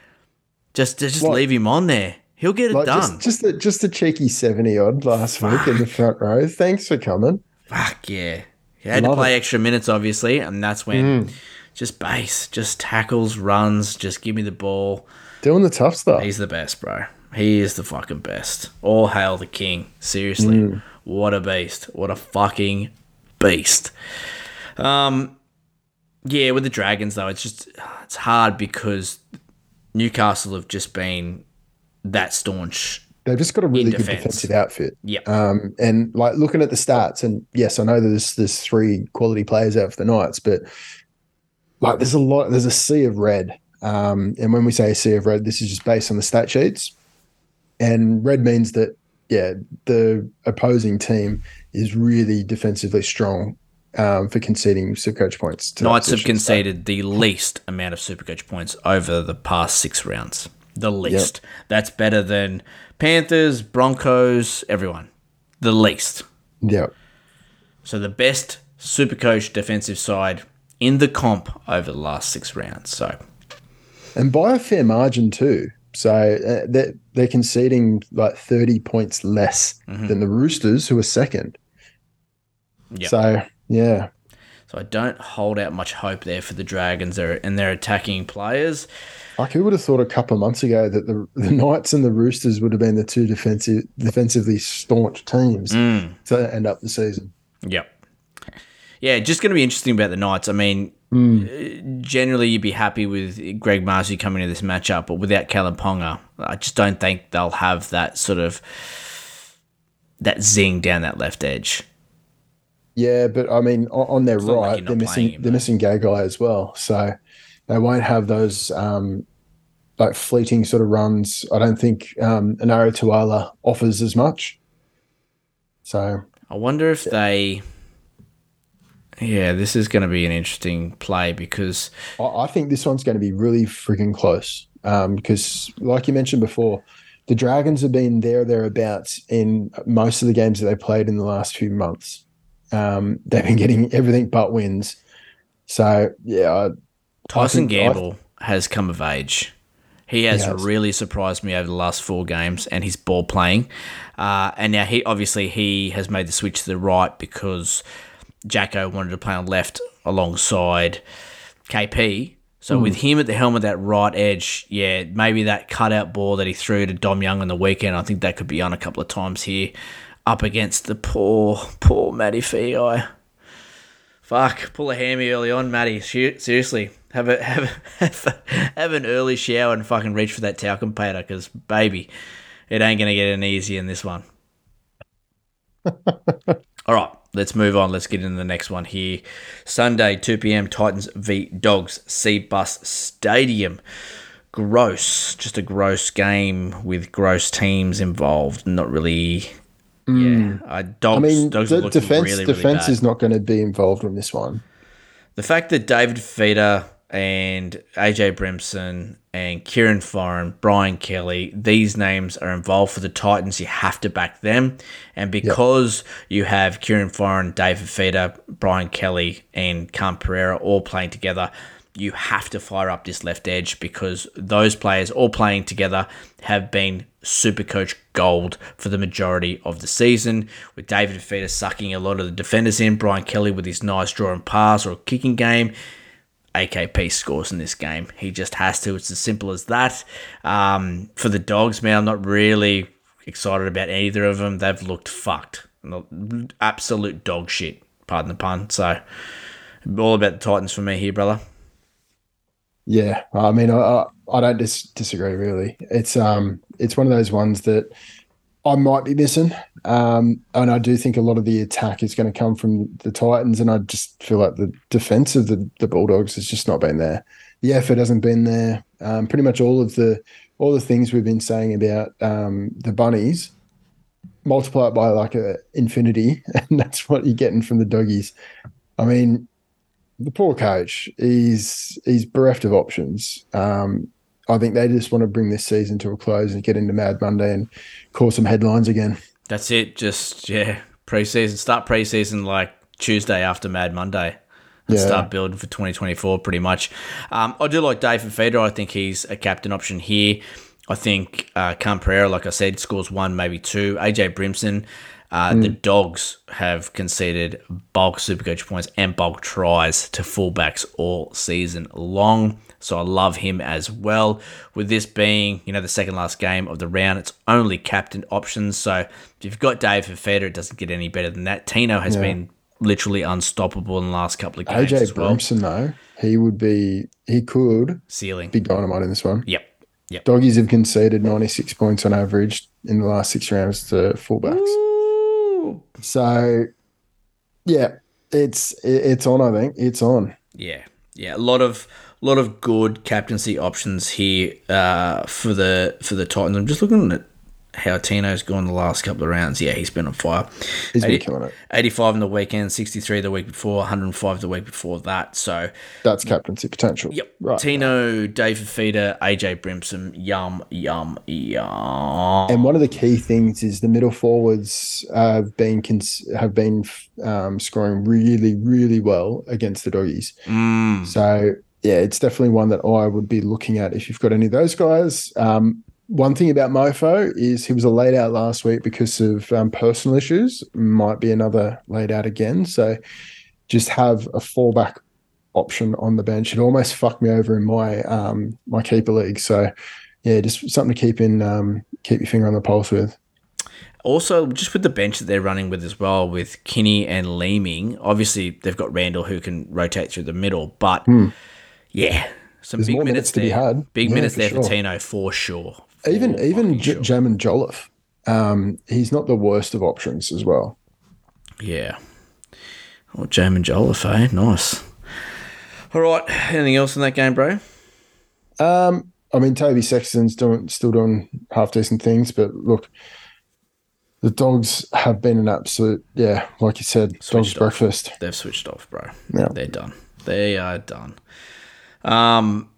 Just just Like- leave him on there. He'll get it Like done. just just a, just a cheeky seventy odd last week in the front row. Thanks for coming. Fuck yeah. He had to play it. extra minutes, obviously, and that's when just base, just tackles, runs, just give me the ball. Doing the tough stuff. He's the best, bro. He is the fucking best. All hail the king. Seriously. What a beast. What a fucking beast. Um yeah, with the Dragons though, it's just it's hard because Newcastle have just been that staunch. They've just got a really good defensive outfit. Yep. Um, and like looking at the stats, and yes, I know there's there's three quality players out for the Knights, but like there's a lot, there's a sea of red. Um, and when we say a sea of red, this is just based on the stat sheets. And red means that yeah, the opposing team is really defensively strong um, for conceding supercoach points. To Knights have. So- conceded the least amount of Supercoach points over the past six rounds. The least. That's better than Panthers, Broncos, everyone. The least. yeah, So the best super coach defensive side in the comp over the last six rounds. So and by a fair margin too. So uh, they're, they're conceding like 30 points less than the Roosters, who are second. Yep. So, yeah. so I don't hold out much hope there for the Dragons and their attacking players. Like, who would have thought a couple of months ago that the, the Knights and the Roosters would have been the two defensive, defensively staunch teams to end up the season? Yep. Yeah, just going to be interesting about the Knights. I mean, uh, generally you'd be happy with Greg Marzhew coming to this matchup, but without Kalyn Ponga, I just don't think they'll have that sort of that zing down that left edge. Yeah, but I mean, on, on their like right, you're they're missing him, they're though. missing Gagai as well, so they won't have those um, like fleeting sort of runs. I don't think um, Enari Tuala offers as much. So I wonder if they. Yeah, this is going to be an interesting play because I, I think this one's going to be really freaking close. Um, because like you mentioned before, the Dragons have been there thereabouts in most of the games that they played in the last few months. Um, they've been getting everything but wins. So yeah, Tyson think- I- Gamble has come of age. He has, He has. really surprised me over the last four games, and his ball playing. Uh, and now he obviously he has made the switch to the right because Jacko wanted to play on left alongside KP. So with him at the helm of that right edge, yeah, maybe that cutout ball that he threw to Dom Young on the weekend, I think that could be on a couple of times here, up against the poor, poor Matty Fei. Fuck, pull a hammy early on, Matty. Seriously, have a have a, have, a, have an early shower and fucking reach for that talcum powder, because baby, it ain't gonna get any easier in this one. All right, let's move on. Let's get into the next one here. Sunday, 2 p.m. Titans v Dogs, Cbus Stadium. Gross, just a gross game with gross teams involved. Not really. Yeah, uh, dogs. I mean, dogs are the looking defense really, really defense bad. is not going to be involved in this one. The fact that David Fifita and AJ Brimson and Kieran Foran, Brian Kelly, these names are involved for the Titans, you have to back them. And because you have Kieran Foran, David Fifita, Brian Kelly, and Khan-Pereira all playing together, you have to fire up this left edge because those players all playing together have been super coach gold for the majority of the season. With David Fifita sucking a lot of the defenders in, Brian Kelly with his nice draw and pass or kicking game. AKP scores in this game. He just has to. It's as simple as that. Um, for the dogs, man, I'm not really excited about either of them. They've looked fucked. Absolute dog shit. Pardon the pun. So, all about the Titans for me here, brother. Yeah, I mean, I I, don't dis- disagree really. It's um, it's one of those ones that I might be missing, um, and I do think a lot of the attack is going to come from the Titans, and I just feel like the defense of the the Bulldogs has just not been there. The effort hasn't been there. Um, pretty much all of the all the things we've been saying about um, the bunnies multiply it by like a infinity, and that's what you're getting from the doggies. I mean, the poor coach he's he's bereft of options. Um, I think they just want to bring this season to a close and get into Mad Monday and cause some headlines again. That's it. Just yeah, preseason. Start preseason like Tuesday after Mad Monday. And Yeah. start building for 2024 pretty much. Um, I do like David Fifita. I think he's a captain option here. I think uh, Khan-Pereira, like I said, scores one, maybe two. AJ Brimson, uh, the Dogs have conceded bulk Supercoach points and bulk tries to fullbacks all season long. So I love him as well. With this being, you know, the second last game of the round, it's only captain options. So if you've got David Fifita, it doesn't get any better than that. Tino has been literally unstoppable in the last couple of games AJ as well. Brimson though, he would be he could Ceiling. be dynamite in this one. Yep. Yep. Doggies have conceded 96 points on average in the last six rounds to fullbacks. So, yeah, it's it's on. I think it's on. Yeah, yeah, a lot of lot of good captaincy options here uh, for the for the Titans. I'm just looking at how Tino's gone the last couple of rounds. Yeah, he's been on fire. He's been killing it. 85 in the weekend, 63 the week before, 105 the week before that. So, That's captaincy potential. yep. Right. Tino, David Fifita, AJ Brimson, yum, yum, yum. And one of the key things is the middle forwards have been cons- have been um, scoring really, really well against the doggies. Mm, So yeah, it's definitely one that I would be looking at if you've got any of those guys. Um, one thing about Mofo is he was a laid out last week because of um, personal issues. Might be another laid out again. So just have a fallback option on the bench. It almost fucked me over in my um, my keeper league. So yeah, just something to keep in um, keep your finger on the pulse with. Also, just with the bench that they're running with as well, with Kinney and Leeming, obviously they've got Randall who can rotate through the middle, but yeah, some. There's big minutes, minutes to be there. had. Big Yeah, minutes there for sure. Tino for sure. Even even J- sure. Jaimin Jolliffe, um, he's not the worst of options as well. yeah. Oh, Jaimin Jolliffe, eh? Nice. All right. Anything else in that game, bro? Um, I mean, Toby Sexton's doing still doing half decent things, but look, the dogs have been an absolute yeah, like you said, dogs off. breakfast. They've switched off, bro. Yeah. They're done. They are done. Um,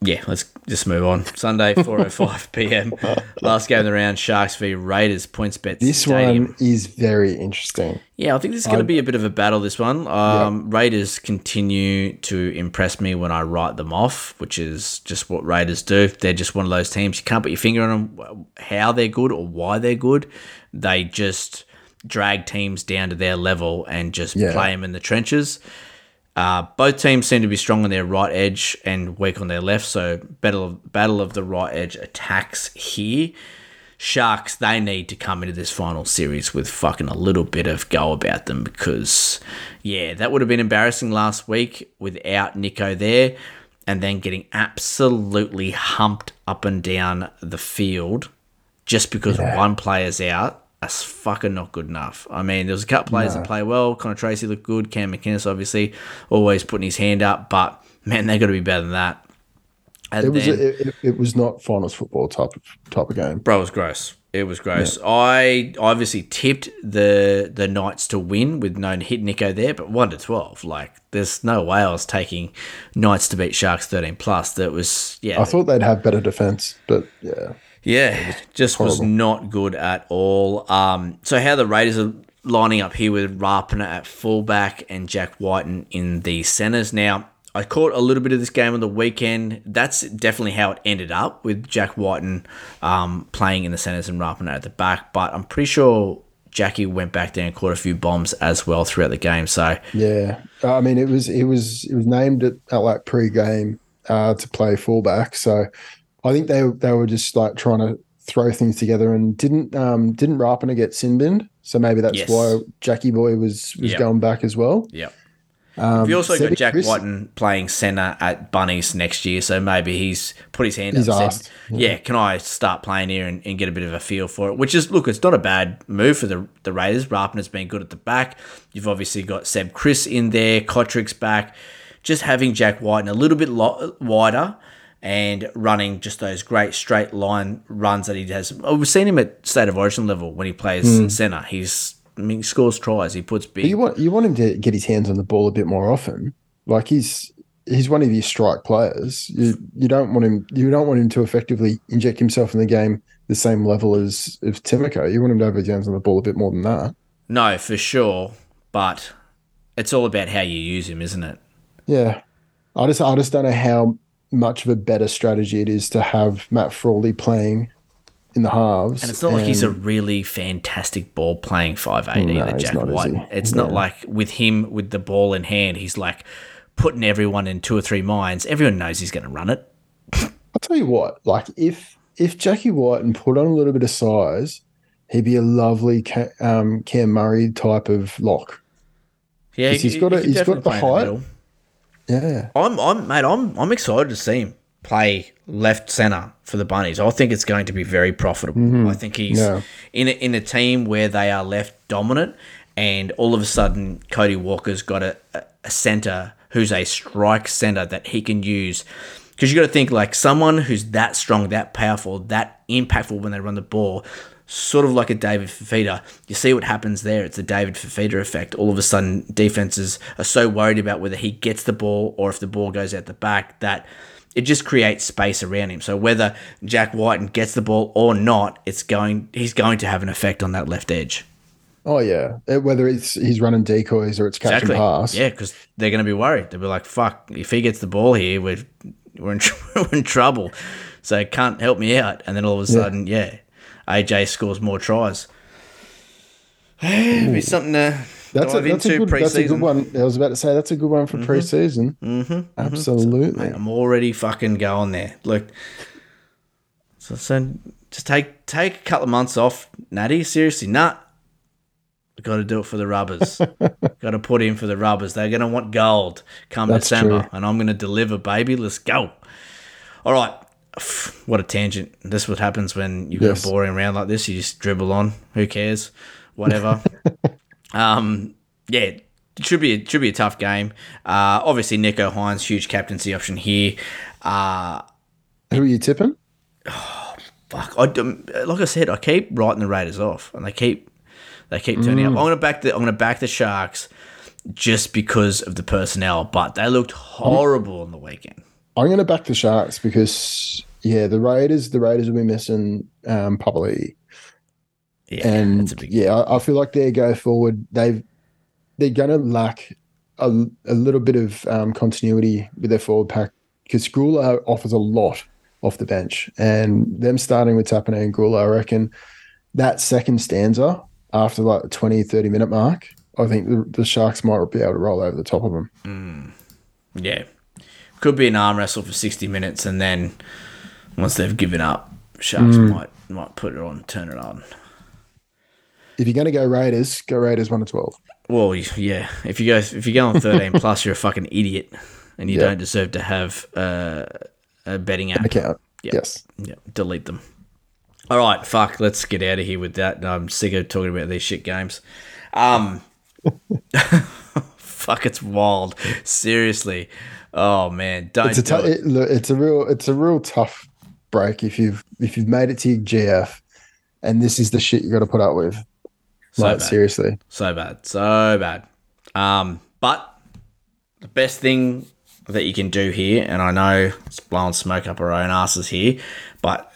yeah, let's just move on. Sunday, 4.05 p.m. Last game of the round, Sharks v Raiders, points bet This stadium. one is very interesting. Yeah, I think this is going to be a bit of a battle. This one, um, Raiders continue to impress me when I write them off, which is just what Raiders do. They're just one of those teams you can't put your finger on them how they're good or why they're good. They just drag teams down to their level and just Yeah. play them in the trenches. Uh, both teams seem to be strong on their right edge and weak on their left. So battle of, battle of the right edge attacks here. Sharks, they need to come into this final series with fucking a little bit of go about them because, yeah, that would have been embarrassing last week without Nicho there and then getting absolutely humped up and down the field just because one player's out that's fucking not good enough. I mean, there was a couple players that play well. Connor Tracey looked good. Cam McInnes, obviously, always putting his hand up. But man, they got to be better than that. And It was then, it, it, it was not finals football type of type of game. bro, it was gross. It was gross. I obviously tipped the the Knights to win with no hit Nicho there, but one to twelve. Like, there's no way I was taking Knights to beat Sharks thirteen plus. That was yeah. I thought they'd have better defense, but yeah, Yeah, just was not good at all. Um, so how the Raiders are lining up here with Rapana at fullback and Jack Wighton in the centers. Now, I caught a little bit of this game on the weekend. That's definitely how it ended up with Jack Wighton um, playing in the centers and Rapana at the back. But I'm pretty sure Jackie went back there and caught a few bombs as well throughout the game. So yeah. I mean, it was it was it was named at, at like pre-game uh, to play fullback, so I think they they were just like trying to throw things together and didn't um didn't Rapana get sin binned, so maybe that's Yes. why Jackie Boy was was Yep. going back as well. Yep. Um, We've also got Jack Chris- Wighton playing centre at Bunnies next year, so maybe he's put his hand He's up asked, said, yeah. can I start playing here and, and get a bit of a feel for it? Which is, look, it's not a bad move for the, the Raiders. Rapin has been good at the back. You've obviously got Seb Kris in there, Kotrick's back. Just having Jack Wighton a little bit lo- wider and running just those great straight line runs that he has. Oh, we've seen him at State of Origin level when he plays hmm. centre. He's, I mean, he scores tries, he puts big. But you want you want him to get his hands on the ball a bit more often. Like he's he's one of your strike players. You you don't want him you don't want him to effectively inject himself in the game the same level as as Timoko. You want him to have his hands on the ball a bit more than that. No, for sure, but it's all about how you use him, isn't it? Yeah. I just I just don't know how much of a better strategy it is to have Matt Frawley playing in the halves. And it's not like he's a really fantastic ball playing five eight No, either, he's Jack not, White. It's not like with him with the ball in hand, he's like putting everyone in two or three minds. Everyone knows he's going to run it. I'll tell you what, like if if Jackie White and put on a little bit of size, he'd be a lovely Ca- um, Cam Murray type of lock. Yeah, He's he- got he a- he's got the height. middle. Yeah. I'm, I'm, mate. I'm, I'm excited to see him play left center for the Bunnies. I think it's going to be very profitable. I think he's Mm-hmm. Yeah. in a, in a team where they are left dominant, and all of a sudden Cody Walker's got a, a, a center who's a strike center that he can use. Because you got to think like someone who's that strong, that powerful, that impactful when they run the ball. Sort of like a David Fifita. You see what happens there. It's the David Fifita effect. All of a sudden, defenses are so worried about whether he gets the ball or if the ball goes out the back that it just creates space around him. So whether Jack Wighton gets the ball or not, it's going he's going to have an effect on that left edge. Oh yeah. Whether it's he's running decoys or it's catch Exactly. pass. Yeah, because they're going to be worried. They'll be like, "Fuck! If he gets the ball here, we're we're in, we're in trouble." So can't help me out. And then all of a sudden, yeah, AJ scores more tries. It'd be something to That's a, dive that's, a into good, that's a good one. I was about to say that's a good one for preseason. Mm-hmm. Absolutely. I'm already fucking going there. Look, so, so just take take a couple of months off, Natty. Seriously, nut. nah. We got to do it for the rubbers. Got to put in for the rubbers. They're going to want gold come That's December, true. and I'm going to deliver, baby. Let's go. All right. What a tangent. This is what happens when you've got Yes. a boring round like this. You just dribble on. Who cares? Whatever. um, yeah, it should be it should be a tough game. Uh, obviously, Nicho Hynes, huge captaincy option here. Uh, Who are you tipping? fuck, I, um, like I said, I keep writing the Raiders off, and they keep they keep turning up. I'm gonna back the I'm gonna back the Sharks just because of the personnel, but they looked horrible on the weekend. I'm going to back the Sharks because yeah, the Raiders the Raiders will be missing um, probably Yeah, and yeah, I, I feel like their go forward they've they're going to lack a, a little bit of um, continuity with their forward pack because Guler offers a lot off the bench, and them starting with Tapine and Guler, I reckon that second stanza after like the 20, 30 minute mark, I think the, the Sharks might be able to roll over the top of them. Yeah. Could be an arm wrestle for 60 minutes and then once they've given up, Sharks might might put it on, turn it on. If you're going to go Raiders, go Raiders one to twelve. Well, yeah. If you go if you go on 13 plus, you're a fucking idiot and you Yeah. don't deserve to have uh, a betting app. Account. Yeah. Yes. Yeah, delete them. All right, fuck. Let's get out of here with that. I'm sick of talking about these shit games. Um, fuck, it's wild. Seriously. Oh man, don't It's a do it. it, look, it's a real it's a real tough break if you've if you've made it to your GF, and this is the shit you got to put up with. So like bad. seriously, So bad, so bad. Um, but the best thing that you can do here, and I know it's blowing smoke up our own asses here, but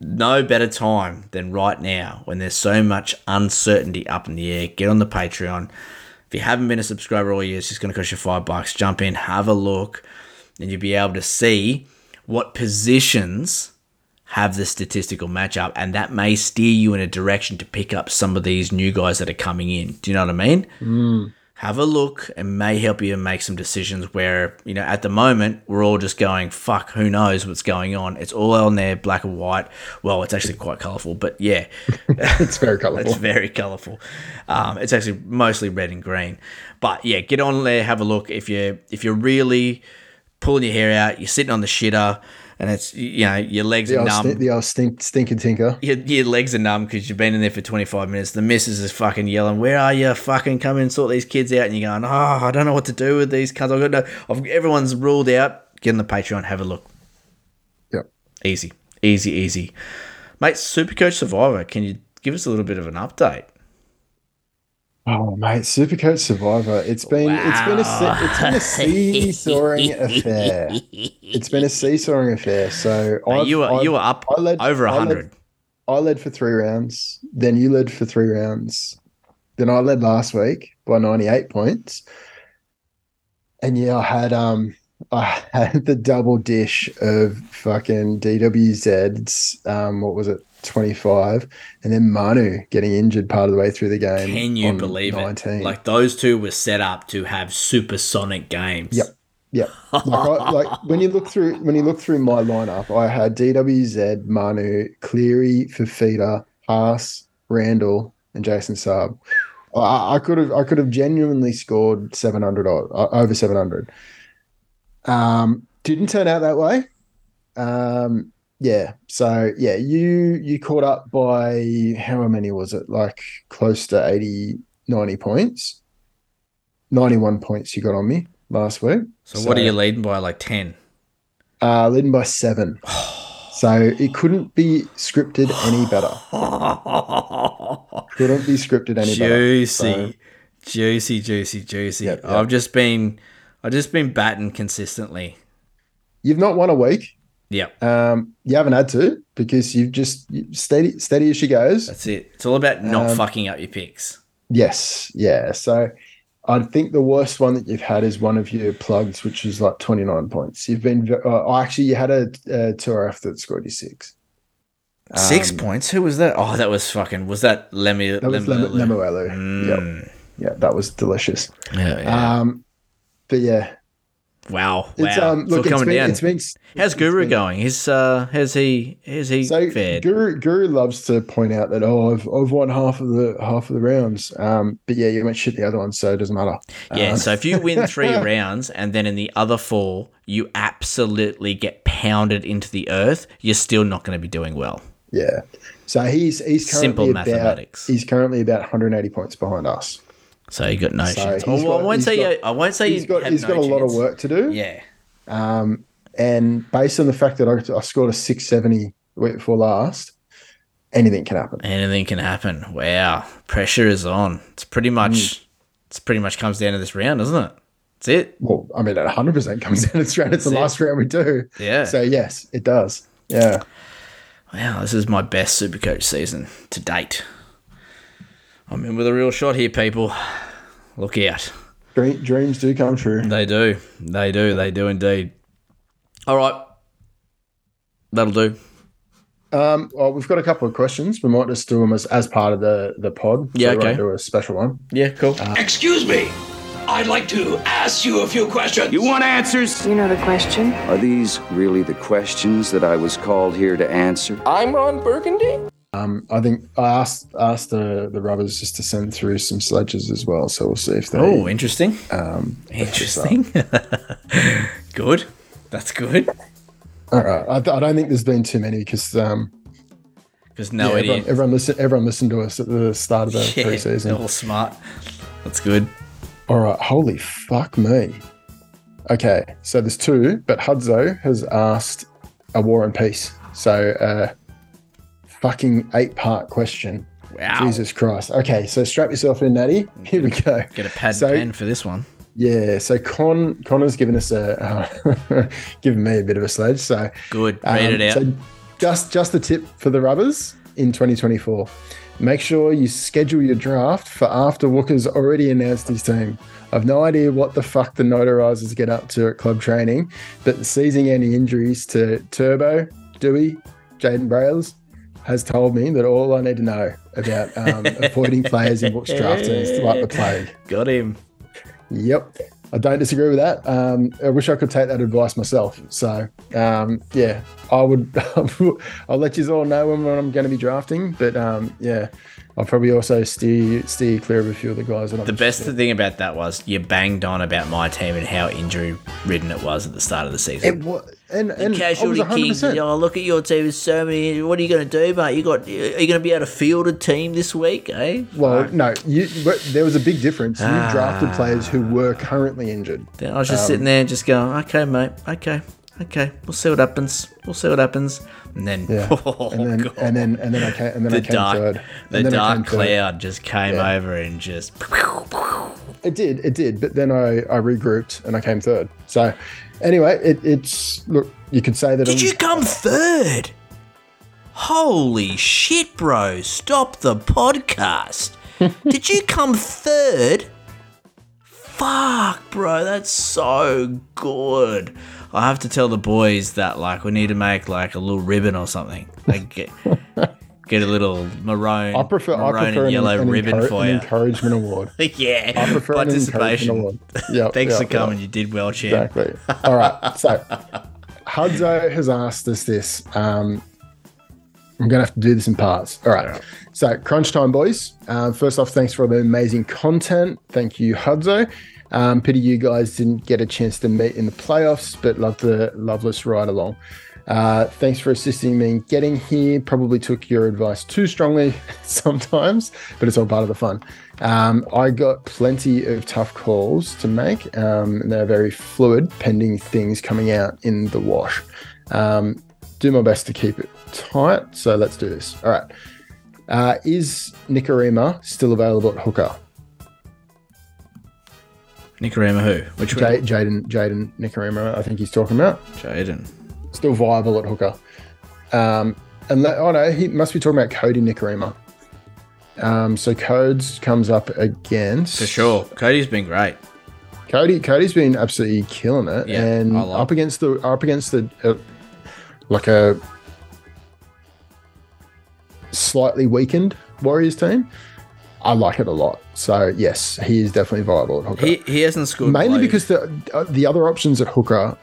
no better time than right now when there's so much uncertainty up in the air. Get on the Patreon. If you haven't been a subscriber all year, it's just going to cost you five bucks. Jump in, have a look, and you'll be able to see what positions have the statistical matchup, and that may steer you in a direction to pick up some of these new guys that are coming in. Do you know what I mean? Have a look and may help you make some decisions where, you know, at the moment, we're all just going, fuck, who knows what's going on. It's all on there, black and white. Well, it's actually quite colourful, but yeah. it's very colourful. It's very colourful. Um, it's actually mostly red and green. But yeah, get on there, have a look. If you're, if you're really pulling your hair out, you're sitting on the shitter, and it's you know your legs the are old, numb. stink, the old stink, stinking tinker. your, your legs are numb because you've been in there for 25 minutes. The missus is fucking yelling, Where are you? Fucking come and sort these kids out. And you're going, Oh, I don't know what to do with these cunts. I've got no, I've, everyone's ruled out. Get on the Patreon, have a look. Yep. Easy, easy, easy. Mate, Supercoach Survivor, can you give us a little bit of an update? Oh mate, Supercoach Survivor. It's been it's been a it's been a seesawing affair. It's been a seesawing affair. So you were I've- you were up I led- over I 100. I led for three rounds. Then you led for three rounds. Then I led last week by 98 points. And yeah, I had um I had the double dish of fucking DWZ's um what was it 25 and then Manu getting injured part of the way through the game. Can you believe 19. it? Like those two were set up to have supersonic games. Yep. Yep. like, I, like when you look through when you look through my lineup, I had DWZ, Manu, Cleary, Fifita, Haas, Randall, and Jason Saab. I, I could have I could have genuinely scored seven hundred or over seven hundred. Um, didn't turn out that way. Um, yeah, so yeah, you you caught up by how many was it? Like close to 80, 90 points. 91 points you got on me last week. So, what are you leading by? Like 10? Uh, leading by seven. so it couldn't be scripted any better. Couldn't be scripted any better. juicy, juicy, juicy, juicy. Yep, yep. I've just been, I've just been batting consistently. You've not won a week. Yep, Um, you haven't had to because you've just steady, steady as she goes. that's it. It's all about not Um, fucking up your picks. Yes, yeah. So I think the worst one that you've had is one of your plugs, which is like twenty nine points. You've been, uh, oh, actually, you had a, a tour F that scored you six. Six um, points. Who was that? Oh, that was fucking. Was that Lemmy? That was Lem- Lemuelu. Mm. Yep, yeah, that was delicious. Yeah, yeah. Um, but yeah, wow, wow. it's um, look, it's coming been, down. it's been How's Guru been- going? His uh, how's he? How's he So fared? Guru Guru loves to point out that oh I've I've won half of the half of the rounds. Um, but yeah, you went shit the other one, so it doesn't matter. Yeah, Um, so if you win three rounds and then in the other four you absolutely get pounded into the earth, you're still not going to be doing well. yeah. So he's he's currently Simple about mathematics. he's currently about 180 points behind us. So you got no So chance. well, I got- won't say got- you. I won't say he's got he's no got a lot of work to do. Yeah, Um, and based on the fact that I, I scored a 670 the week before last, anything can happen. anything can happen. Wow, pressure is on. It's pretty much. Mm. It's pretty much comes down to this round, doesn't it? That's it. Well, I mean, it 100 percent comes down to straight. It's the it. last round we do. Yeah. So yes, it does. Yeah. Wow, this is my best Supercoach season to date. I'm in with a real shot here, people. Look out. Dream, dreams do come true. They do. They do. They do indeed. All right. That'll do. Um, well, we've got a couple of questions. We might just do them as, as part of the the pod. Yeah, we won't okay. Do a special one. Yeah, cool. Excuse me. I'd like to ask you a few questions. You want answers? You know the question? Are these really the questions that I was called here to answer? I'm Ron Burgundy. Um, I think I asked asked the the rubbers just to send through some sledges as well. So we'll see if they. Oh, interesting. um, Interesting. good. That's good. all right. I, th- I don't think there's been too many because um, because no Yeah, idiot. everyone, everyone listen. Everyone listened to us at the start of the Yeah, preseason. all smart. That's good. All right, holy fuck me. Okay, so there's two, but Hudzo has asked a war and peace. So, uh, fucking eight part question. Wow. Jesus Christ. Okay, so strap yourself in, Natty. Here we go. Get a pad So- and pen for this one. Yeah, so Con Connor's given us a uh, given me a bit of a sledge. So Good. Read um, it out. So just just a tip for the rubbers in 2024. Make sure you schedule your draft for after Walker's already announced his team. I've no idea what the fuck the notarizers get up to at club training, but seizing any injuries to Turbo, Dewey, Jaden Brails has told me that all I need to know about um, avoiding players in Book's drafting is like the plague. Got him. Yep. I don't disagree with that. Um, I wish I could take that advice myself. So, um, yeah, I would. I'll let you all know when, when I'm going to be drafting. But um, yeah, I'll probably also steer steer clear of a few of the guys. That I'm The best thing about that was you banged on about my team and how injury ridden it was at the start of the season. It was, and, and Casualty 100%. Kings. Oh, look at your team. There's so many. What are you going to do, mate? You got? Are you going to be able to field a team this week? Eh? Well, no, you, but there was a big difference. You Ah. drafted players who were currently injured. Then I was just Um, sitting there, just going, "Okay, mate. Okay, okay. We'll see what happens. We'll see what happens." And then, Yeah, oh, and then and then and then I came and then the I came dark, third. the And then I dark came third. cloud just came Yeah. over and just. It did, it did. But then I, I regrouped and I came third. So anyway, it, it's look. You could say that. Did I'm- you come third? Holy shit, bro! Stop the podcast. Did you come third? Fuck, bro, that's so good. I have to tell the boys that like we need to make like a little ribbon or something. Like get, get a little maroon, I prefer. I maroon prefer and an, yellow an ribbon encour- for an you. encouragement award. yeah, I prefer an participation. award. Yeah, Thanks yeah, for coming. yeah. You did well, champ. Exactly. All right. So Hudzo has asked us this. Um, I'm going to have to do this in parts. All right. So, crunch time, boys. Uh, first off, thanks for all the amazing content. Thank you, Hudzo. Um, pity you guys didn't get a chance to meet in the playoffs, but love the loveless ride along. Uh, thanks for assisting me in getting here. Probably took your advice too strongly sometimes, but it's all part of the fun. Um, I got plenty of tough calls to make, um, and they're very fluid, pending things coming out in the wash. Um, do my best to keep it tight. So let's do this. All right. Uh, is Nikorima still available at hooker? Nikorima who? Which one? J- Jaden, Jayden Nikorima, I think he's talking about. Jaden. Still viable at hooker. Um, and le- oh no, he must be talking about Kodi Nikorima. Um, so Codes comes up against For sure. Cody's been great. Cody. Cody's been absolutely killing it, Yeah, and up against the up against the uh, like a slightly weakened Warriors team. I like it a lot. So yes, he is definitely viable at hooker. He, he hasn't scored Mainly below- because the uh, the other options at hooker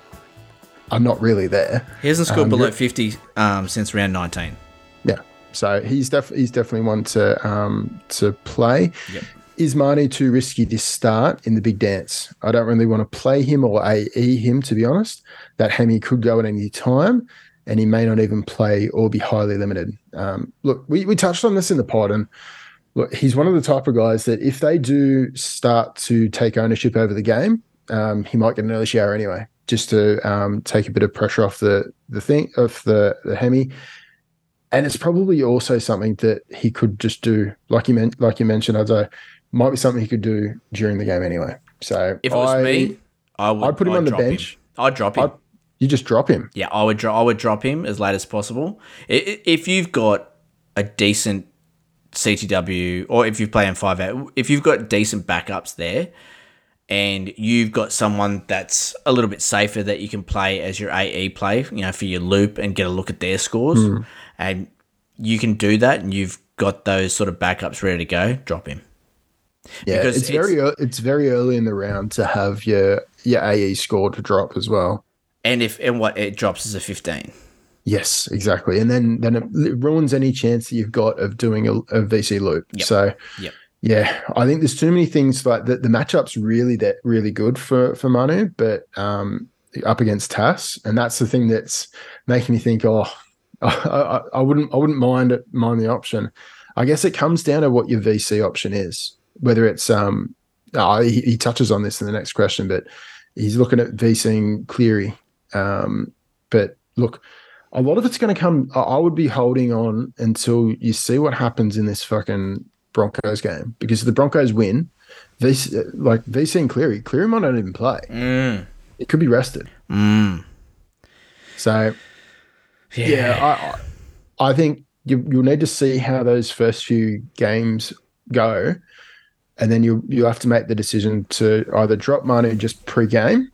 are not really there. he hasn't scored um, below you're- 50 um, since round 19. Yeah. So he's def- he's definitely one to um, to play. Yep. Is Manu too risky this start in the big dance? I don't really want to play him or AE him, to be honest. That hammy could go at any time, and he may not even play or be highly limited. Um, look, we, we touched on this in the pod, and look, he's one of the type of guys that if they do start to take ownership over the game, um, he might get an early shower anyway, just to um, take a bit of pressure off the the thing of the the hammy and it's probably also something that he could just do, like you meant, like you mentioned, I'd might be something he could do during the game anyway. So If it was I- me, I would I'd put him on the bench. I'd drop him. I'd- you just drop him. yeah, I would. Dro- I would drop him as late as possible. If you've got a decent CTW, or if you're playing five out, if you've got decent backups there, and you've got someone that's a little bit safer that you can play as your AE play, you know, for your loop and get a look at their scores, Hmm. and you can do that, and you've got those sort of backups ready to go. Drop him. Yeah, Because it's, very it's very early in the round to have your your AE score to drop as well. And if and what it drops is a fifteen. Yes, exactly. And then then it ruins any chance that you've got of doing a, a VC loop. So Yep. Yeah, I think there's too many things like the, the matchup's really that really good for for Manu, but um up against Tass, and that's the thing that's making me think, oh, I, I, I wouldn't I wouldn't mind it mind the option. I guess it comes down to what your VC option is. Whether it's um, oh, he, he touches on this in the next question, but he's looking at VCing Cleary. Um, but look, a lot of it's going to come. I would be holding on until you see what happens in this fucking Broncos game because if the Broncos win, VC, like VC and Cleary, Cleary might not even play. Mm. It could be rested. Mm. So, yeah, I, I think you, you'll need to see how those first few games go, and then you you have to make the decision to either drop Manu just pre-game,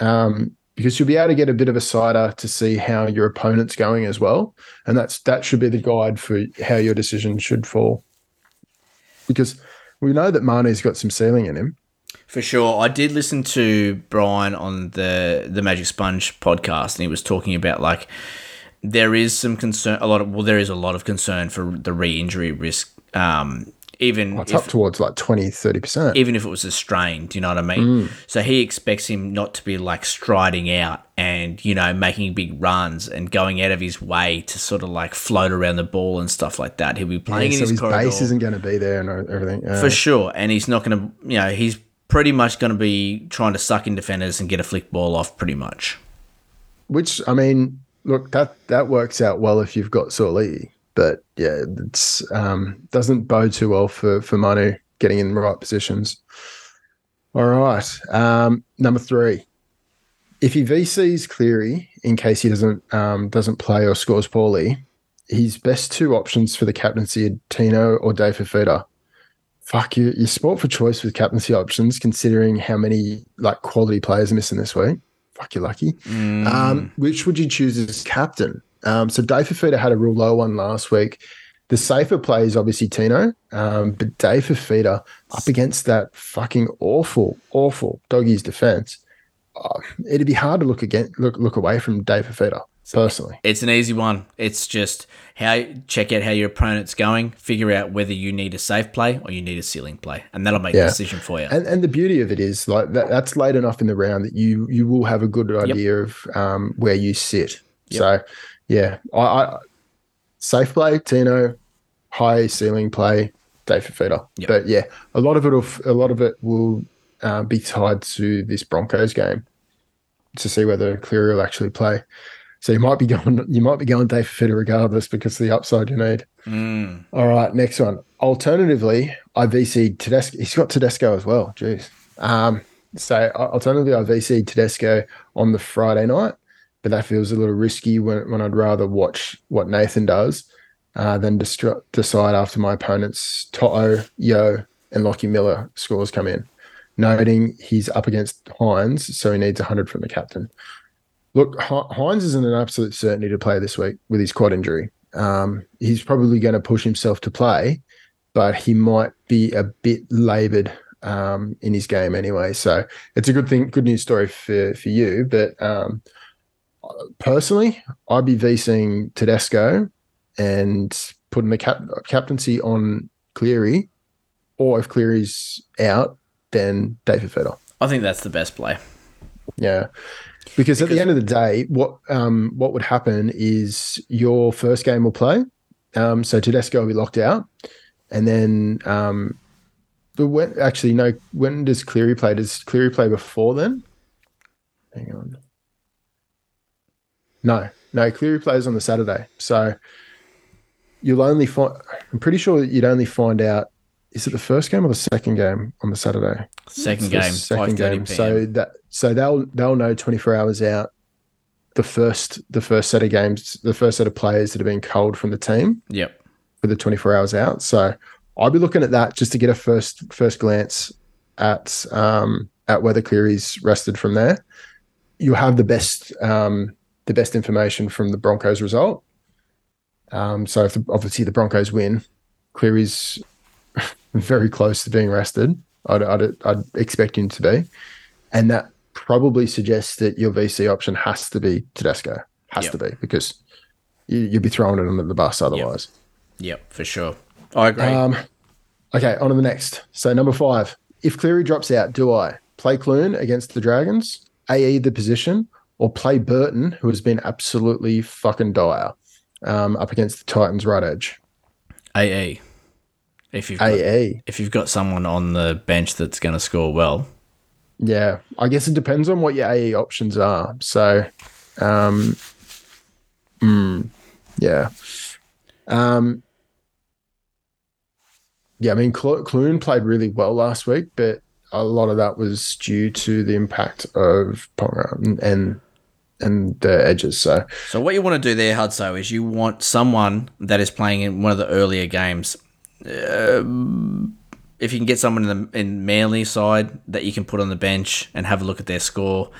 um, because you'll be able to get a bit of a sighter to see how your opponent's going as well, and that's that should be the guide for how your decision should fall. Because we know that Manu's got some ceiling in him. For sure. I did listen to Brian on the the Magic Sponge podcast and he was talking about like there is some concern a lot of well there is a lot of concern for the re-injury risk um even Well, it's if, up towards like 20, 30%. even if it was a strain, do you know what I mean? Mm. So he expects him not to be like striding out and, you know, making big runs and going out of his way to sort of like float around the ball and stuff like that. He'll be playing Yeah, in so his, his corridor base isn't going to be there and everything. Yeah. for sure. And he's not going to, you know, he's pretty much going to be trying to suck in defenders and get a flick ball off pretty much. Which I mean, look that that works out well if you've got Sorley, but yeah, it's um, doesn't bode too well for for Manu getting in the right positions. All right, um, number three. If he VCs Cleary in case he doesn't um, doesn't play or scores poorly, his best two options for the captaincy are Tino or Dave Fifita. Fuck you, you sport for choice with captaincy options, considering how many like quality players are missing this week. Fuck you, lucky. Um, which would you choose as captain? Um, so Dave Fifita had a real low one last week. The safer play is obviously Tino, um, but Dave Fifita up against that fucking awful, awful doggies defense. Uh, it'd be hard to look again, look look away from Dave Fifita personally. It's an easy one. It's just how check out how your opponent's going, figure out whether you need a safe play or you need a ceiling play, and that'll make the decision for you. And and the beauty of it is like that, that's late enough in the round that you you will have a good idea of um, where you sit. Yep. So yeah, I, I safe play, Tino, high ceiling play, Dave Fifita. Yep. But yeah, a lot of it will a lot of it will uh, be tied to this Broncos game to see whether Cleary will actually play. So you might be going you might be going Dave Fifita regardless because of the upside you need. Mm. All right, next one. Alternatively, I VC Tedesco. He's got Tedesco as well. Jeez. Um, so uh, alternatively, I VC Tedesco on the Friday night, but that feels a little risky when, when I'd rather watch what Nathan does uh, than decide after my opponent's Toto, Yo, and Lockie Miller scores come in. Noting he's up against Hynes, so he needs 100 from the captain. Look, Hi- Hynes isn't an absolute certainty to play this week with his quad injury. Um, he's probably going to push himself to play, but he might be a bit laboured um, in his game anyway. So it's a good thing, good news story for for you. But um, personally, I'd be VCing Tedesco and putting the cap- captaincy on Cleary, or if Cleary's out, then David Fifita. I think that's the best play. Yeah. Because, at the end of the day, what um, what would happen is your first game will play. Um, so Tedesco will be locked out. And then um, when actually no, when does Cleary play? Does Cleary play before then? Hang on. No, no, Cleary plays on the Saturday. So you'll only find I'm pretty sure you'd only find out is it the first game or the second game on the Saturday? Second game, second 5:30 game. So that so they'll they'll know 24 hours out the first the first set of games, the first set of players that have been culled from the team Yep. for the 24 hours out. So I'll be looking at that just to get a first first glance at um at whether Cleary's rested from there. You'll have the best um the best information from the Broncos result. Um, so if the, obviously the Broncos win, Cleary's very close to being rested. I'd, I'd, I'd expect him to be, and that probably suggests that your VC option has to be Tedesco. Has Yep. to be because you, you'd be throwing it under the bus otherwise. Yep, for sure. I agree. Um, okay, on to the next. So number five. If Cleary drops out, do I play Clune against the Dragons, AE the position, or play Burton, who has been absolutely fucking dire? um, up against the Titans right edge. AE. If you've got, AE. if you've got someone on the bench that's going to score well, Yeah, I guess it depends on what your AE options are. So, um, mm, yeah, um, yeah. I mean, Clo- Clune played really well last week, but a lot of that was due to the impact of Ponga and and, the edges. So, So what you want to do there, Hudzo, is you want someone that is playing in one of the earlier games. Um, if you can get someone in the in Manly side that you can put on the bench and have a look at their score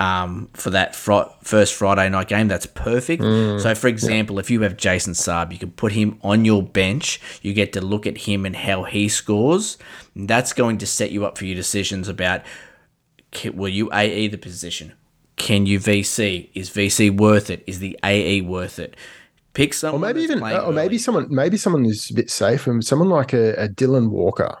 um, for that fri- first Friday night game, that's perfect. so, for example, if you have Jason Saab, you can put him on your bench. You get to look at him and how he scores. That's going to set you up for your decisions about will you AE the position? Can you VC? Is VC worth it? Is the AE worth it? Pick someone, or maybe even, playing or maybe early. someone, maybe someone who's a bit safe, and someone like a, a Dylan Walker.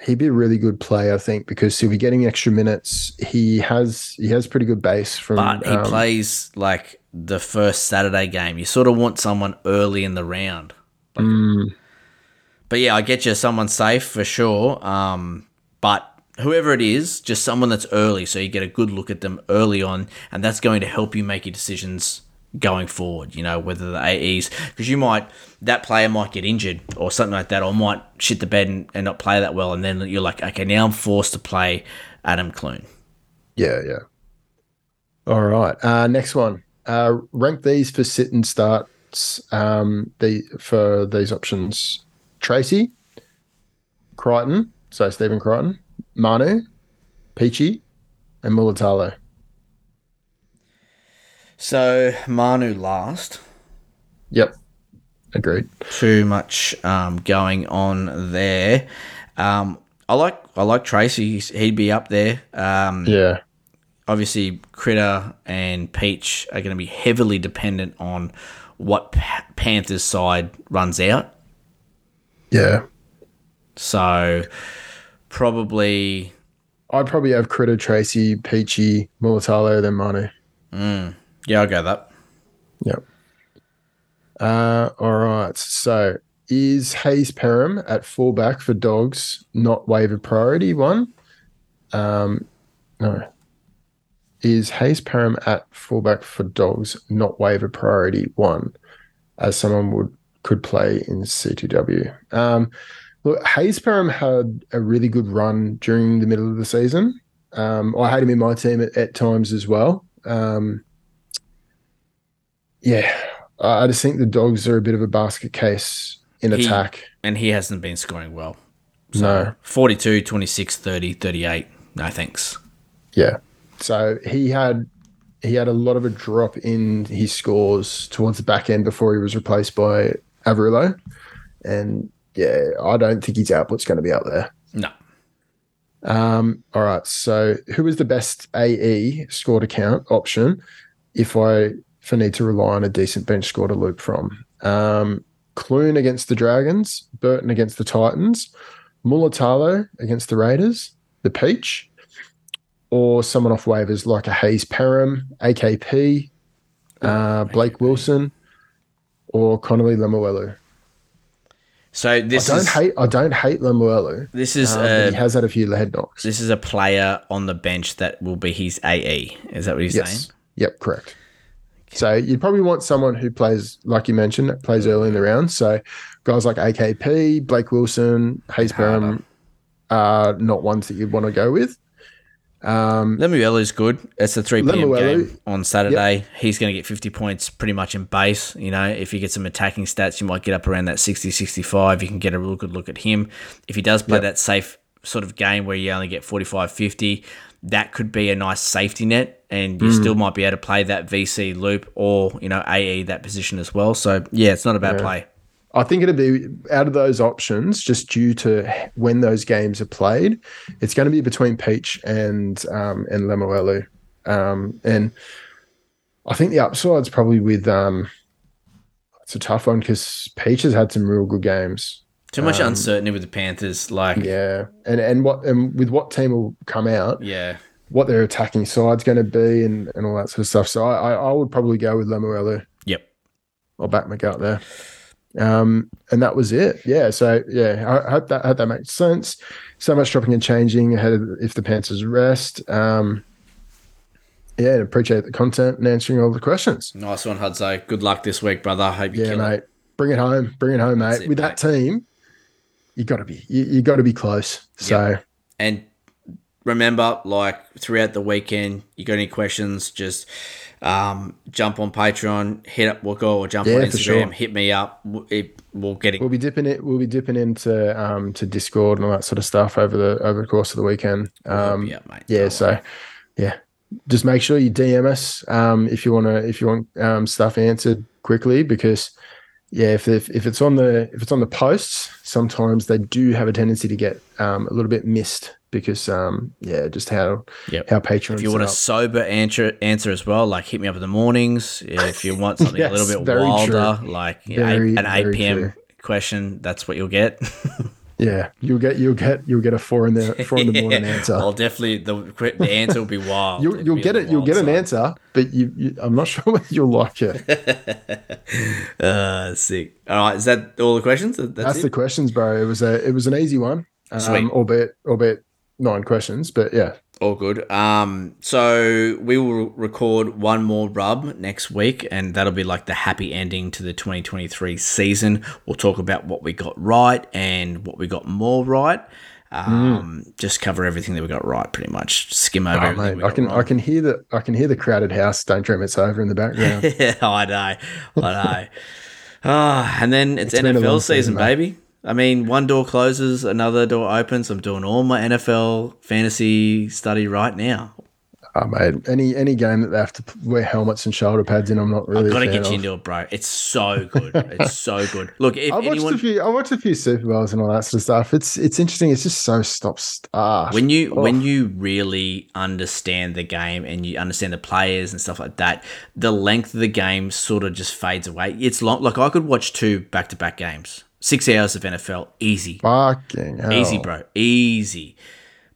He'd be a really good play, I think, because he'll be getting extra minutes. He has he has pretty good base from. But he um, plays like the first Saturday game. You sort of want someone early in the round. Like- mm, But yeah, I get you someone safe for sure. Um, but whoever it is, just someone that's early, so you get a good look at them early on, and that's going to help you make your decisions going forward. You know whether the AEs because you might that player might get injured or something like that, or might shit the bed and, and not play that well, and then you're like, okay, now I'm forced to play Adam Clune. Yeah, yeah. All right. Uh, next one. Uh, rank these for sit and starts. Um, the for these options: Tracey, Crichton. So Stephen Crichton, Manu, Peachy, and Mulitalo. So Manu last. Yep. Agreed. too much um, going on there. Um, I like I like Tracey. He'd be up there. Um, Yeah. Obviously, Critter and Peach are going to be heavily dependent on what Pa- Panthers side runs out. Yeah. So probably I'd probably have Critter, Tracey, Peachy, Mulitalo, then Manu. yeah, I'll go that. Yep. Uh, all right. So is Hayze Perham at fullback for dogs not waiver priority one? Um, no. Is Hayze Perham at fullback for dogs not waiver priority one, as someone would could play in CTW? Um, look, Hayze Perham had a really good run during the middle of the season. Um, I had him in my team at, at times as well. Um, yeah, I I just think the dogs are a bit of a basket case in He- attack. And he hasn't been scoring well. No, 42, 26, 30, 38. No thanks. yeah. So he had he had a lot of a drop in his scores towards the back end before he was replaced by Averillo, and yeah, I don't think his output's going to be out there. No. Um, all right. So who is the best AE scored account option if I if I need to rely on a decent bench score to loop from? Um, Clune against the Dragons, Burton against the Titans, Mulitalo against the Raiders, the Peach, or someone off waivers like a Hayze Perham, AKP, uh, Blake Wilson, or Connelly Lemuelu. So this I don't is hate I don't hate Lemuelu. this is um, uh, he has had a few head knocks. this is a player on the bench that will be his AE. Is that what he's saying? Yes. Yep, correct. So you'd probably want someone who plays, like you mentioned, that plays early in the round. So guys like AKP, Blake Wilson, Hayze Perham are not ones that you'd want to go with. Um, Lemuelu's good. It's a 3 p.m. Game on Saturday. He's going to get 50 points pretty much in base. You know, if you get some attacking stats, you might get up around that 60, 65. You can get a real good look at him. If he does play Yep. that safe sort of game where you only get 45, 50, that could be a nice safety net. And you still might be able to play that VC loop or, you know, AE that position as well. So, yeah, it's not a bad play. I think it'd be out of those options, just due to when those games are played, it's going to be between Peach and um, and Lemuelu. Um, and I think the upside's probably with um, it's a tough one because Peach has had some real good games. Too much uncertainty with the Panthers. Like, yeah. Um, Yeah, and and what and with what team will come out, yeah, what their attacking side's going to be, and, and all that sort of stuff. So I, I I would probably go with Lemuelu. Yep. I'll back my gut there. Um, and that was it. Yeah. So yeah, I hope that hope that makes sense. So much dropping and changing ahead of if the Panthers rest. Um, yeah, appreciate the content and answering all the questions. Nice one, Hudzo. Good luck this week, brother. Hope you Yeah, mate. it. Bring it home. Bring it home, mate. it, With that team, you got to be you, you got to be close. So And remember, like throughout the weekend, you got any questions, just um, jump on Patreon, hit up Wooker, or jump Yeah, on Instagram, sure. hit me up. It, we'll get it. we'll be dipping it. We'll be dipping into um to Discord and all that sort of stuff over the over the course of the weekend. Um, up, mate. yeah. So yeah, just make sure you DM us um if you want to if you want um stuff answered quickly because yeah if, if if it's on the if it's on the posts sometimes they do have a tendency to get um a little bit missed because um yeah just how Yep. how Patreon If you want a sober answer answer as well, like hit me up in the mornings. If you want something a little bit wilder, true. like you know, Very, eight, an eight p.m. true. question, that's what you'll get. yeah you'll get you'll get you'll get a four in the four in the morning answer. Well, definitely the the answer will be wild. You'll, you'll get it. You'll get an answer, but you, you, I'm not sure whether you'll like it. Uh, sick. All right, is that all the questions? That's, That's the questions, bro. It was a it was an easy one, um, albeit albeit nine questions, but yeah, All good. Um, so we will record one more rub next week, and that'll be like the happy ending to the 2023 season. We'll talk about what we got right and what we got more right. Um, just cover everything that we got right, pretty much. Skim over Oh, everything. mate, I can wrong. I can hear the I can hear the crowded house. Don't dream it's over in the background. yeah, I know. I know. Ah, and then it's, It's NFL season, season, mate. baby. I mean, one door closes, another door opens. I'm doing all my NFL fantasy study right now. oh, mate, any any game that they have to wear helmets and shoulder pads in, I'm not really. I've got to a fan get you of. into it, bro. It's so good. It's so good. Look, if I watched anyone, a few. I watched a few Super Bowls and all that sort of stuff. It's it's interesting. It's just so stop start. when you Oh. when you really understand the game and you understand the players and stuff like that, the length of the game sort of just fades away. It's long. Like I could watch two back to back games, six hours of NFL, easy. fucking hell. Easy, bro. Easy.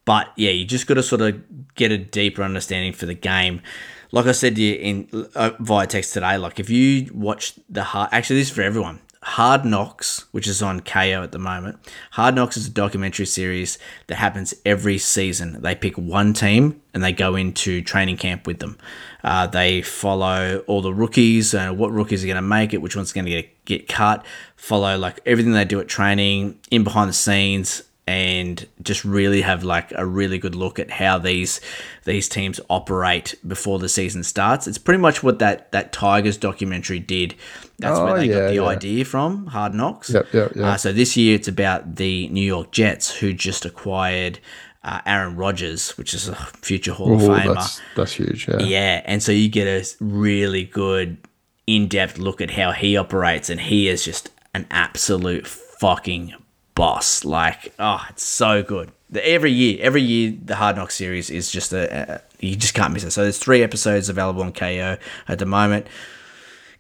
But yeah, you just got to sort of get a deeper understanding for the game. Like I said to you in uh, via text today, like if you watch the hard, actually this is for everyone. Hard Knocks, which is on Kayo at the moment. Hard Knocks is a documentary series that happens every season. They pick one team and they go into training camp with them. Uh, they follow all the rookies and what rookies are going to make it, which one's going to get get cut. Follow like everything they do at training, in behind the scenes, and just really have like a really good look at how these these teams operate before the season starts. It's pretty much what that that Tigers documentary did. That's Oh, where they yeah, got the yeah. idea from, Hard Knocks. Yep, yep, yep. Uh, so this year it's about the New York Jets who just acquired uh, Aaron Rodgers, which is a future Hall of Famer. that's that's huge. Yeah. Yeah, and so you get a really good in-depth look at how he operates, and he is just an absolute fucking boss. Like, oh, it's so good. The, every year, every year, the Hard Knock series is just a, a you just can't miss it. So there's three episodes available on Kayo at the moment.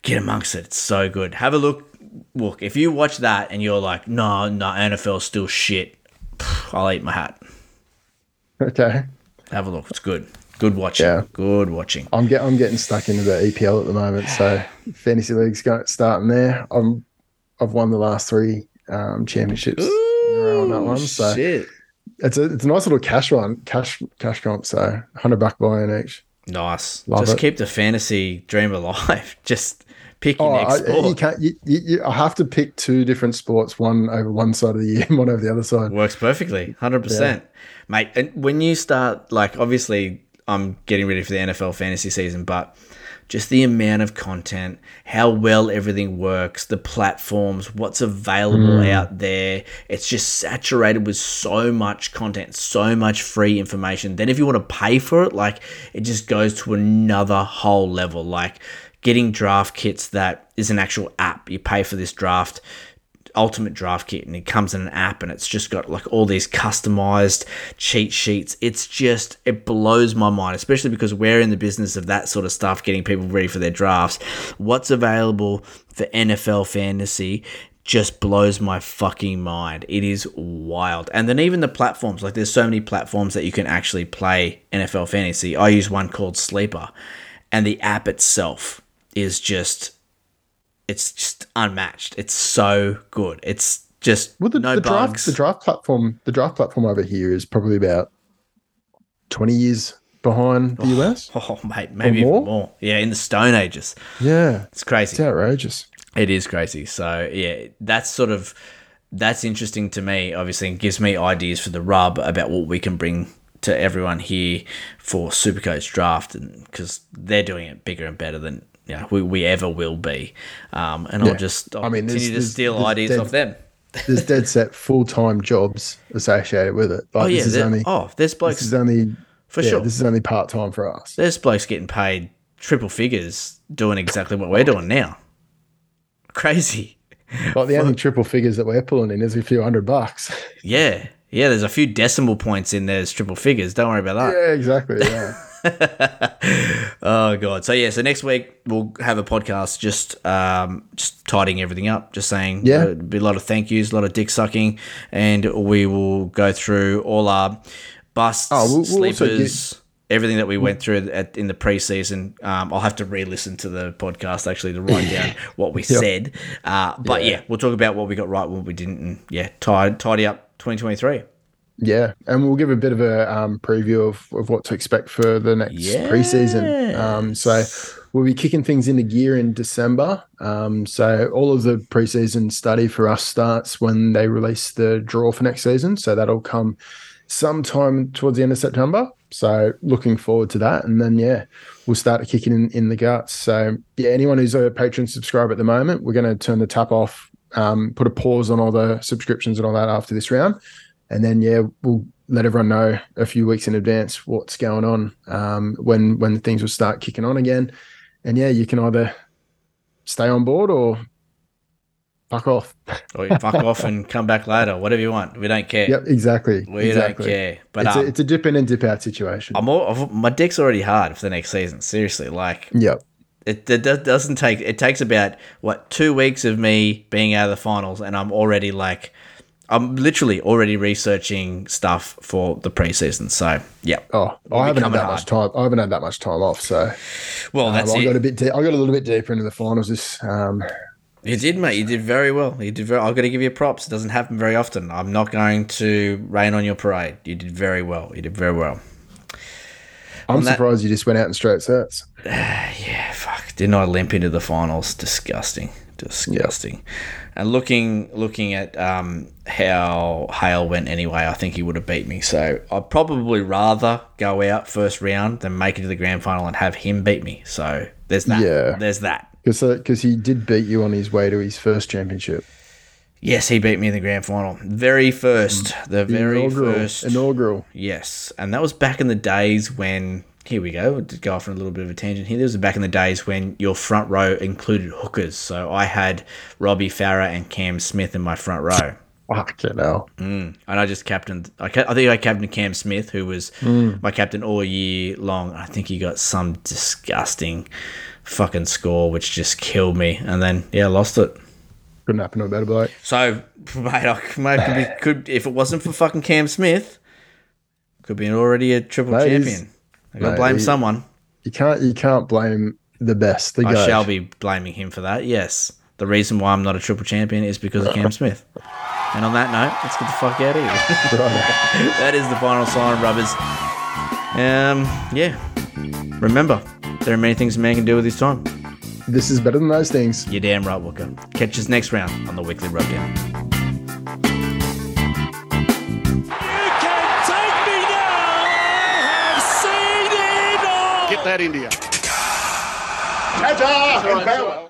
Get amongst it. It's so good. Have a look. Look, if you watch that and you're like, no, no, NFL's still shit, I'll eat my hat. Okay. Have a look. It's good. Good watching. Yeah. Good watching. I'm get I'm getting stuck into the EPL at the moment, so fantasy league's going starting there. I'm I've won the last three um, championships in a row on that one, so Shit. it's a it's a nice little cash one, cash cash comp. So hundred buck buy in each. Nice. Love Just it. keep the fantasy dream alive. Just pick your Oh, next I, sport. you can't. You, you, I have to pick two different sports, one over one side of the year, and one over the other side. Works perfectly. 100%. Mate, and when you start, like, obviously, I'm getting ready for the NFL fantasy season, but just the amount of content, how well everything works, the platforms, what's available Mm. out there. It's just saturated with so much content, so much free information. Then if you want to pay for it, like it just goes to another whole level. Like getting draft kits that is an actual app. You pay for this draft ultimate draft kit and it comes in an app and it's just got like all these customized cheat sheets. It's just it blows my mind especially because we're in the business of that sort of stuff getting people ready for their drafts. What's available for NFL fantasy just blows my fucking mind. It is wild. And then even the platforms like there's so many platforms that you can actually play NFL fantasy. I use one called Sleeper and the app itself is just it's just unmatched. It's so good. It's just Well, the, no the draft the draft platform the draft platform over here is probably about twenty years behind the oh, US. Oh, mate, maybe more? even more. Yeah, in the Stone Ages. Yeah, It's crazy. it's outrageous. It is crazy. So yeah, that's sort of that's interesting to me. Obviously, and gives me ideas for the rub about what we can bring to everyone here for Supercoach draft, and because they're doing it bigger and better than you know, we, we ever will be. Um, and I'll just I'll I mean, continue to steal ideas dead- off them. There's dead set full time jobs associated with it. Like, Oh yeah, this is only oh there's blokes this is only for yeah, sure. This is only part time for us. There's blokes getting paid triple figures doing exactly what we're doing now. Crazy. Like the only triple figures that we're pulling in is a few hundred bucks. Yeah. Yeah, there's a few decimal points in there as triple figures. Don't worry about that. yeah, exactly. Yeah. Oh god. So yeah, so next week we'll have a podcast just um just tidying everything up, just saying Yeah. uh, be a lot of thank yous, a lot of dick sucking, and we will go through all our busts, Oh, we'll- we'll sleepers, everything that we went through at, in the preseason. Um, I'll have to re-listen to the podcast actually to write down what we said. Uh, but yeah. we'll talk about what we got right, what we didn't, and yeah, tidy tidy up 2023. Yeah, and we'll give a bit of a um, preview of, of what to expect for the next preseason. Um, so we'll be kicking things into gear in December. Um, so all of the preseason study for us starts when they release the draw for next season. So that'll come sometime towards the end of September. So looking forward to that, and then yeah, we'll start kicking in, in the guts. So yeah, anyone who's a patron subscriber at the moment, we're going to turn the tap off, um, put a pause on all the subscriptions and all that after this round and then yeah, we'll let everyone know a few weeks in advance what's going on um, when when things will start kicking on again. And yeah, you can either stay on board or fuck off. Or you fuck off and come back later, whatever you want. We don't care. Yep, exactly. We exactly. don't care. But it's, um, a, it's a dip in and dip out situation. I'm all, my deck's already hard for the next season. Seriously, like yep. it, it doesn't take. It takes about what two weeks of me being out of the finals, and I'm already like, I'm literally already researching stuff for the preseason. So yeah. Oh, I haven't had that much time. I haven't had that much time off. So Well, um, that's I it. got a bit. De- I got a little bit deeper into the finals this. Um, You did, mate. You did very well. You did very. I've got to give you props. It doesn't happen very often. I'm not going to rain on your parade. You did very well. You did very well. I'm On that- surprised you just went out in straight sets. Yeah, fuck. Didn't I limp into the finals? Disgusting. Disgusting. And looking looking at um, how Hale went anyway, I think he would have beat me. So I'd probably rather go out first round than make it to the grand final and have him beat me. So there's that. Yeah. There's that. Because because he did beat you on his way to his first championship. Yes, he beat me in the grand final. Very first. The very inaugural, first. inaugural. Yes, and that was back in the days when. Here we go. To go off on a little bit of a tangent here. This was back in the days when your front row included hookers. So I had Robbie Farah and Cam Smith in my front row. Fucking hell. Mm. And I just captained. I, ca- I think I captained Cam Smith, who was Mm. my captain all year long. I think he got some disgusting fucking score, which just killed me. And then yeah, lost it. Couldn't happen to a better bloke. So, mate, I mate, could, be, could if it wasn't for fucking Cam Smith, could be already a triple champion. I gotta mate, blame someone. You can't you can't blame the best. The I goat. shall be blaming him for that. Yes, the reason why I'm not a triple champion is because of Cam Smith. And on that note, let's get the fuck out of here. that is the final sign, rubbers. Um, yeah. Remember, there are many things a man can do with his time. This is better than those things. You're damn right, Walker. Catch us next round on the weekly rubdown. That India. Ta-ta and farewell.